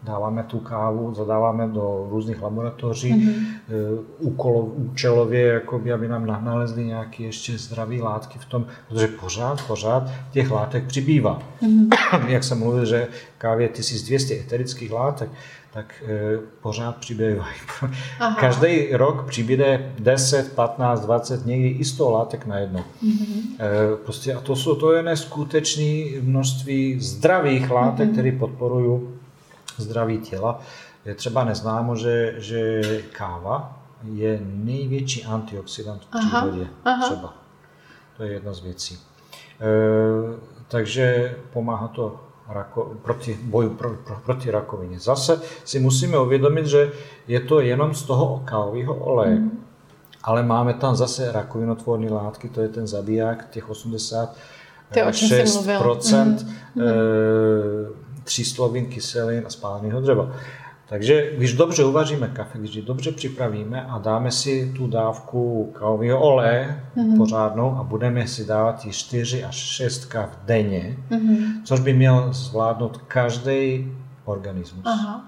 dáváme tu kávu, zadáváme do různých laboratoří, mm-hmm. úkolo, účelově, jakoby, aby nám nalezli nějaké ještě zdravé látky v tom, protože pořád, pořád těch látek přibývá. Mm-hmm. Jak jsem mluvil, že kávě 1200 eterických látek, tak e, pořád přibývají. Každý rok přibyde 10, 15, 20, někdy i 100 látek najednou. Mm-hmm. E, prostě, a to, jsou, to je neskutečné množství zdravých látek, mm-hmm. které podporují zdraví těla. Je třeba neznámo, že, že káva je největší antioxidant v přírodě. Aha, Třeba. To je jedna z věcí. E, takže pomáhá to rako, proti boju pro, pro, proti rakovině. Zase si musíme uvědomit, že je to jenom z toho kávového oleje. Mm. Ale máme tam zase rakovinotvorné látky, to je ten zabiják, těch 86 procent mm. e, tříslovin kyselin a spáleného dřeva. Takže když dobře uvaříme kafe, když ji dobře připravíme a dáme si tu dávku kávového oleje mm-hmm. pořádnou a budeme si dávat ji 4 až 6 káv denně, mm-hmm. což by měl zvládnout každý organismus. Aha.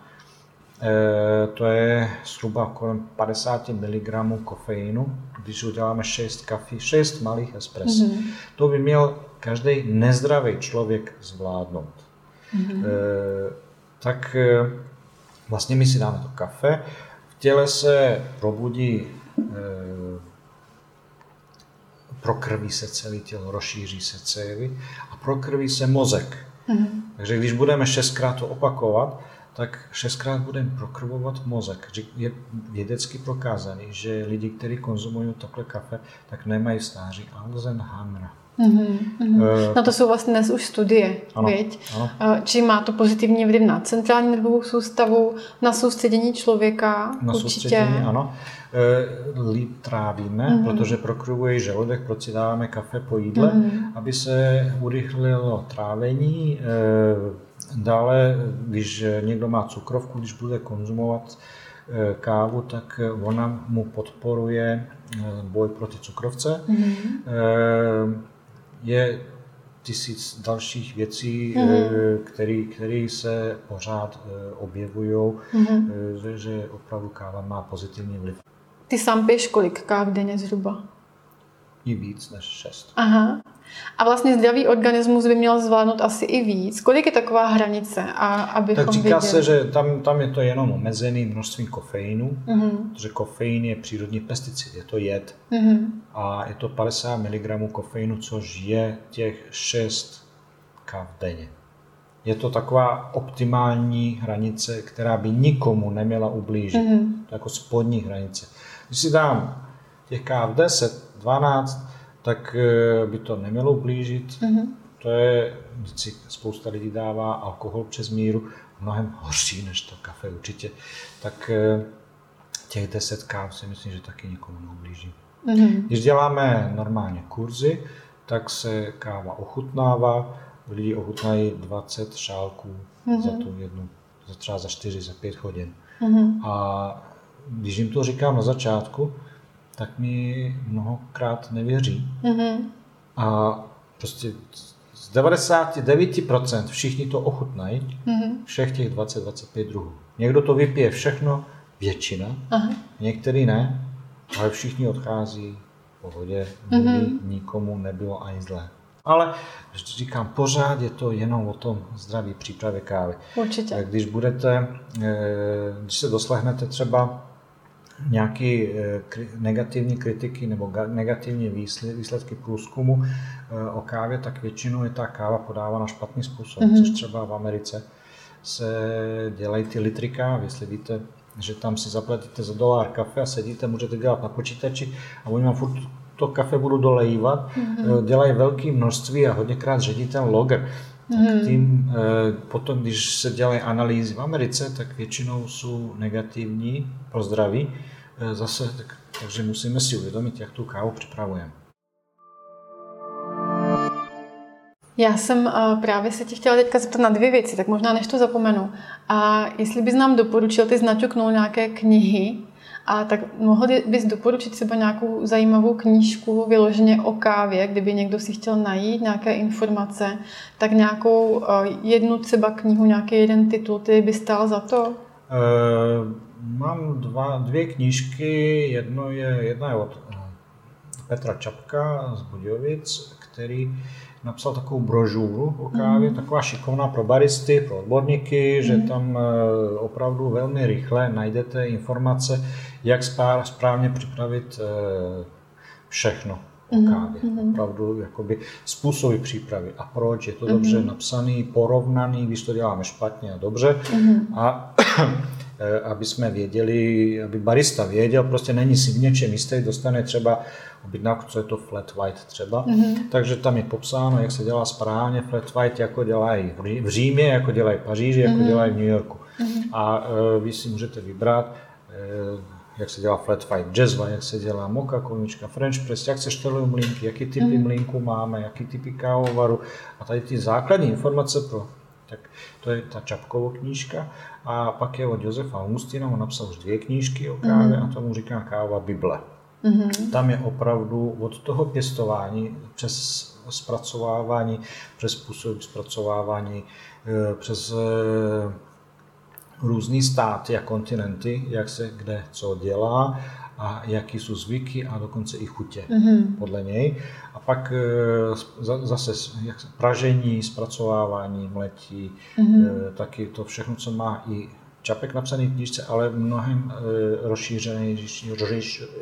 E, to je zhruba kolem 50 mg kofeinu, když uděláme 6 kafí, 6 malých espresso. Mm-hmm. To by měl každý nezdravý člověk zvládnout. Mm-hmm. Tak e, vlastně my si dáme to kafe, v těle se probudí, e, prokrví se celé tělo, rozšíří se cévy a prokrví se mozek. Mm-hmm. Takže když budeme šestkrát to opakovat, tak šestkrát budeme prokrvovat mozek. Je vědecky prokázaný, že lidi, kteří konzumují takhle kafe, tak nemají stáří Alzheimera. Mm-hmm, mm-hmm. No to jsou vlastně dnes už studie, ano, viď? Ano. Eh, či má to pozitivní vliv na centrální nervovou soustavu, na soustředění člověka? Na určitě. soustředění, ano. E, líp trávíme, mm-hmm. protože prokrvuje žaludek, proč si dáváme kafe po jídle, mm-hmm. aby se urychlilo trávení. E, dále, když někdo má cukrovku, když bude konzumovat kávu, tak ona mu podporuje boj proti cukrovce. Mm-hmm je tisíc dalších věcí, mm-hmm. které se pořád eh, objevují, mm-hmm. že, že opravdu káva má pozitivní vliv. Ty sám piješ kolik káv denně zhruba? I víc než šest. Aha. A vlastně zdravý organismus by měl zvládnout asi i víc. Kolik je taková hranice? A abychom tak říká viděli? se, že tam, tam je to jenom omezený množství kofeinu, mm-hmm. protože kofein je přírodní pesticid, je to jed. Mm-hmm. A je to 50 mg kofeinu, což je těch 6 káv denně. Je to taková optimální hranice, která by nikomu neměla ublížit. Mm-hmm. To jako spodní hranice. Když si dám těch káv 10, 12, tak eh, by to nemělo ublížit. Mm-hmm. To je, vždycky spousta lidí dává alkohol přes míru, mnohem horší než to kafe určitě. Tak eh, těch 10 káv si myslím, že taky nikomu neublíží. Mm-hmm. Když děláme normálně kurzy, tak se káva ochutnává, lidi ochutnají 20 šálků mm-hmm. za tu jednu, za třeba za 4, za 5 hodin. Mm-hmm. A když jim to říkám na začátku, tak mi mnohokrát nevěří. Mm-hmm. A prostě z 99% všichni to ochutnají, mm-hmm. všech těch 20-25 druhů. Někdo to vypije všechno, většina, Aha. některý ne, ale všichni odchází v pohodě, mm-hmm. nikomu nebylo ani zlé. Ale říkám, pořád je to jenom o tom zdraví přípravě kávy. Určitě. Když budete, eh, když se doslehnete třeba nějaké eh, negativní kritiky nebo negativní výsledky průzkumu eh, o kávě, tak většinou je ta káva podávána špatným způsobem, mm-hmm. což třeba v Americe se dělají ty litry kávy, jestli víte, že tam si zaplatíte za dolar kafe a sedíte, můžete dělat na počítači a oni vám furt to kafe budou dolejívat, mm-hmm. dělají velké množství a hodněkrát ředí ten logger. Hmm. tím eh, potom, když se dělají analýzy v Americe, tak většinou jsou negativní pro zdraví. Eh, zase, tak, takže musíme si uvědomit, jak tu kávu připravujeme. Já jsem právě se tě chtěla teďka zeptat na dvě věci, tak možná než to zapomenu. A jestli bys nám doporučil, ty značoknul nějaké knihy, a tak mohl bys doporučit třeba nějakou zajímavou knížku vyloženě o kávě, kdyby někdo si chtěl najít nějaké informace, tak nějakou jednu třeba knihu, nějaký jeden titul, ty by stál za to? Uh, mám dva, dvě knížky, jedno je, jedna je od eh, Petra Čapka z Budějovic, který napsal takovou brožuru o kávě, mm. taková šikovná pro baristy, pro odborníky, mm. že tam eh, opravdu velmi rychle najdete informace, jak správně připravit eh, všechno o mhm, kávě. Mm-hmm. Opravdu jakoby způsoby přípravy a proč je to mm-hmm. dobře napsaný, porovnaný, když to děláme špatně a dobře. Mm-hmm. A aby jsme věděli, aby barista věděl, prostě není si v něčem jistý, dostane třeba objednávku, co je to flat white třeba. Mm-hmm. Takže tam je popsáno, jak se dělá správně flat white, jako dělají v Římě, jako dělají v Paříži, jako mm-hmm. dělají v New Yorku. Mm-hmm. A uh, vy si můžete vybrat, uh, jak se dělá flat white jazva, jak se dělá moka, konička, french press, jak se štelují mlínky, jaký typy mm. mlínku máme, jaký typy kávovaru a tady ty základní informace pro tak to je ta Čapkovo knížka. A pak je od Josefa Augustina, on napsal už dvě knížky o kávě mm. a tomu říká káva Bible. Mm-hmm. Tam je opravdu od toho pěstování přes zpracovávání, přes způsob zpracovávání, eh, přes eh, různý státy a kontinenty, jak se kde co dělá a jaký jsou zvyky a dokonce i chutě mm-hmm. podle něj. Pak eh, zase jak pražení, zpracovávání, mletí, mm-hmm. taky to všechno, co má i Čapek napsaný v knižce, ale mnohem e, rozšířenější,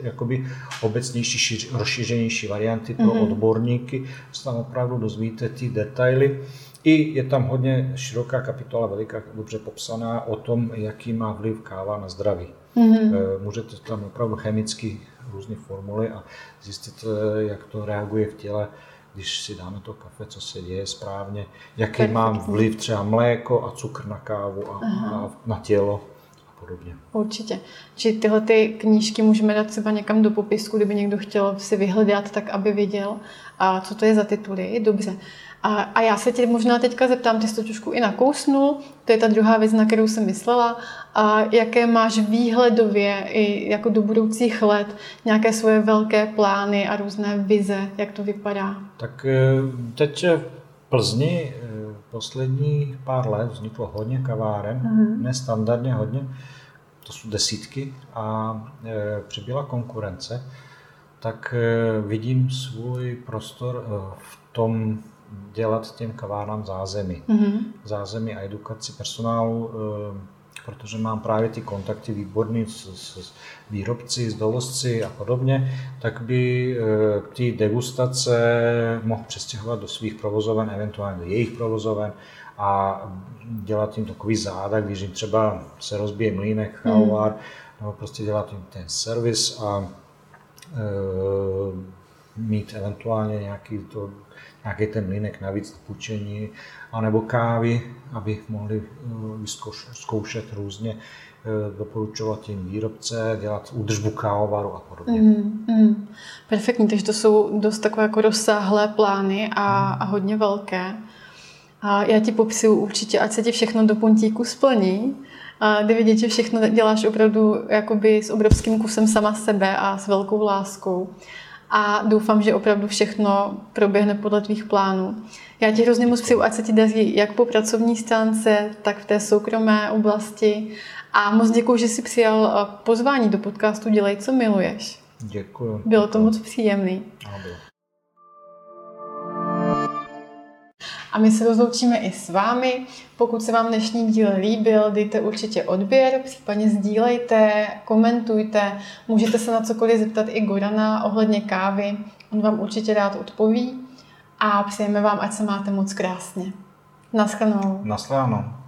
jakoby obecnější, rozšířenější varianty pro mm-hmm. odborníky. Se tam opravdu dozvíte ty detaily. I je tam hodně široká kapitola, veliká, dobře popsaná o tom, jaký má vliv káva na zdraví. Mm-hmm. Můžete tam opravdu chemicky různé formuly a zjistit, jak to reaguje v těle když si dáme to kafe, co se děje správně, jaký Perfektní. má vliv třeba mléko a cukr na kávu a, a na tělo a podobně. Určitě. Či tyhle ty knížky můžeme dát třeba někam do popisku, kdyby někdo chtěl si vyhledat, tak aby věděl, a co to je za tituly. Dobře. A, a já se tě možná teďka zeptám, ty jsi to trošku i nakousnul, to je ta druhá věc, na kterou jsem myslela, a jaké máš výhledově i jako do budoucích let nějaké svoje velké plány a různé vize, jak to vypadá? Tak eh, teď v Plzni eh, poslední pár let vzniklo hodně kaváren, mm-hmm. nestandardně hodně, to jsou desítky a e, přibyla konkurence, tak e, vidím svůj prostor e, v tom dělat těm kavárnám zázemí. Mm-hmm. Zázemí a edukaci personálu, eh, protože mám právě ty kontakty výborný s, s výrobci, s dovozci a podobně, tak by eh, ty degustace mohl přestěhovat do svých provozoven, eventuálně do jejich provozoven a dělat jim takový zádak, když jim třeba se rozbije mlínek, chalvár, mm. nebo prostě dělat jim ten servis a e, mít eventuálně nějaký to nějaký ten mlínek navíc půjčení, anebo kávy, aby mohli eh, zkoušet různě eh, doporučovat tím výrobce, dělat údržbu kávovaru a podobně. Mm, mm. Perfektní, takže to jsou dost takové jako rozsáhlé plány a, mm. a hodně velké. A já ti popřiju určitě, ať se ti všechno do puntíku splní, a kdy vidět, že všechno děláš opravdu jakoby s obrovským kusem sama sebe a s velkou láskou a doufám, že opravdu všechno proběhne podle tvých plánů. Já ti hrozně moc přeju, ať se ti daří jak po pracovní stránce, tak v té soukromé oblasti. A moc děkuji, že jsi přijal eh, pozvání do podcastu Dělej, co miluješ. Děkuji. Bylo to moc příjemný. A my se rozloučíme i s vámi. Pokud se vám dnešní díl líbil, dejte určitě odběr, případně sdílejte, komentujte. Můžete se na cokoliv zeptat i Gorana ohledně kávy. On vám určitě rád odpoví. A přejeme vám, ať se máte moc krásně. Naschledanou. Naschledanou.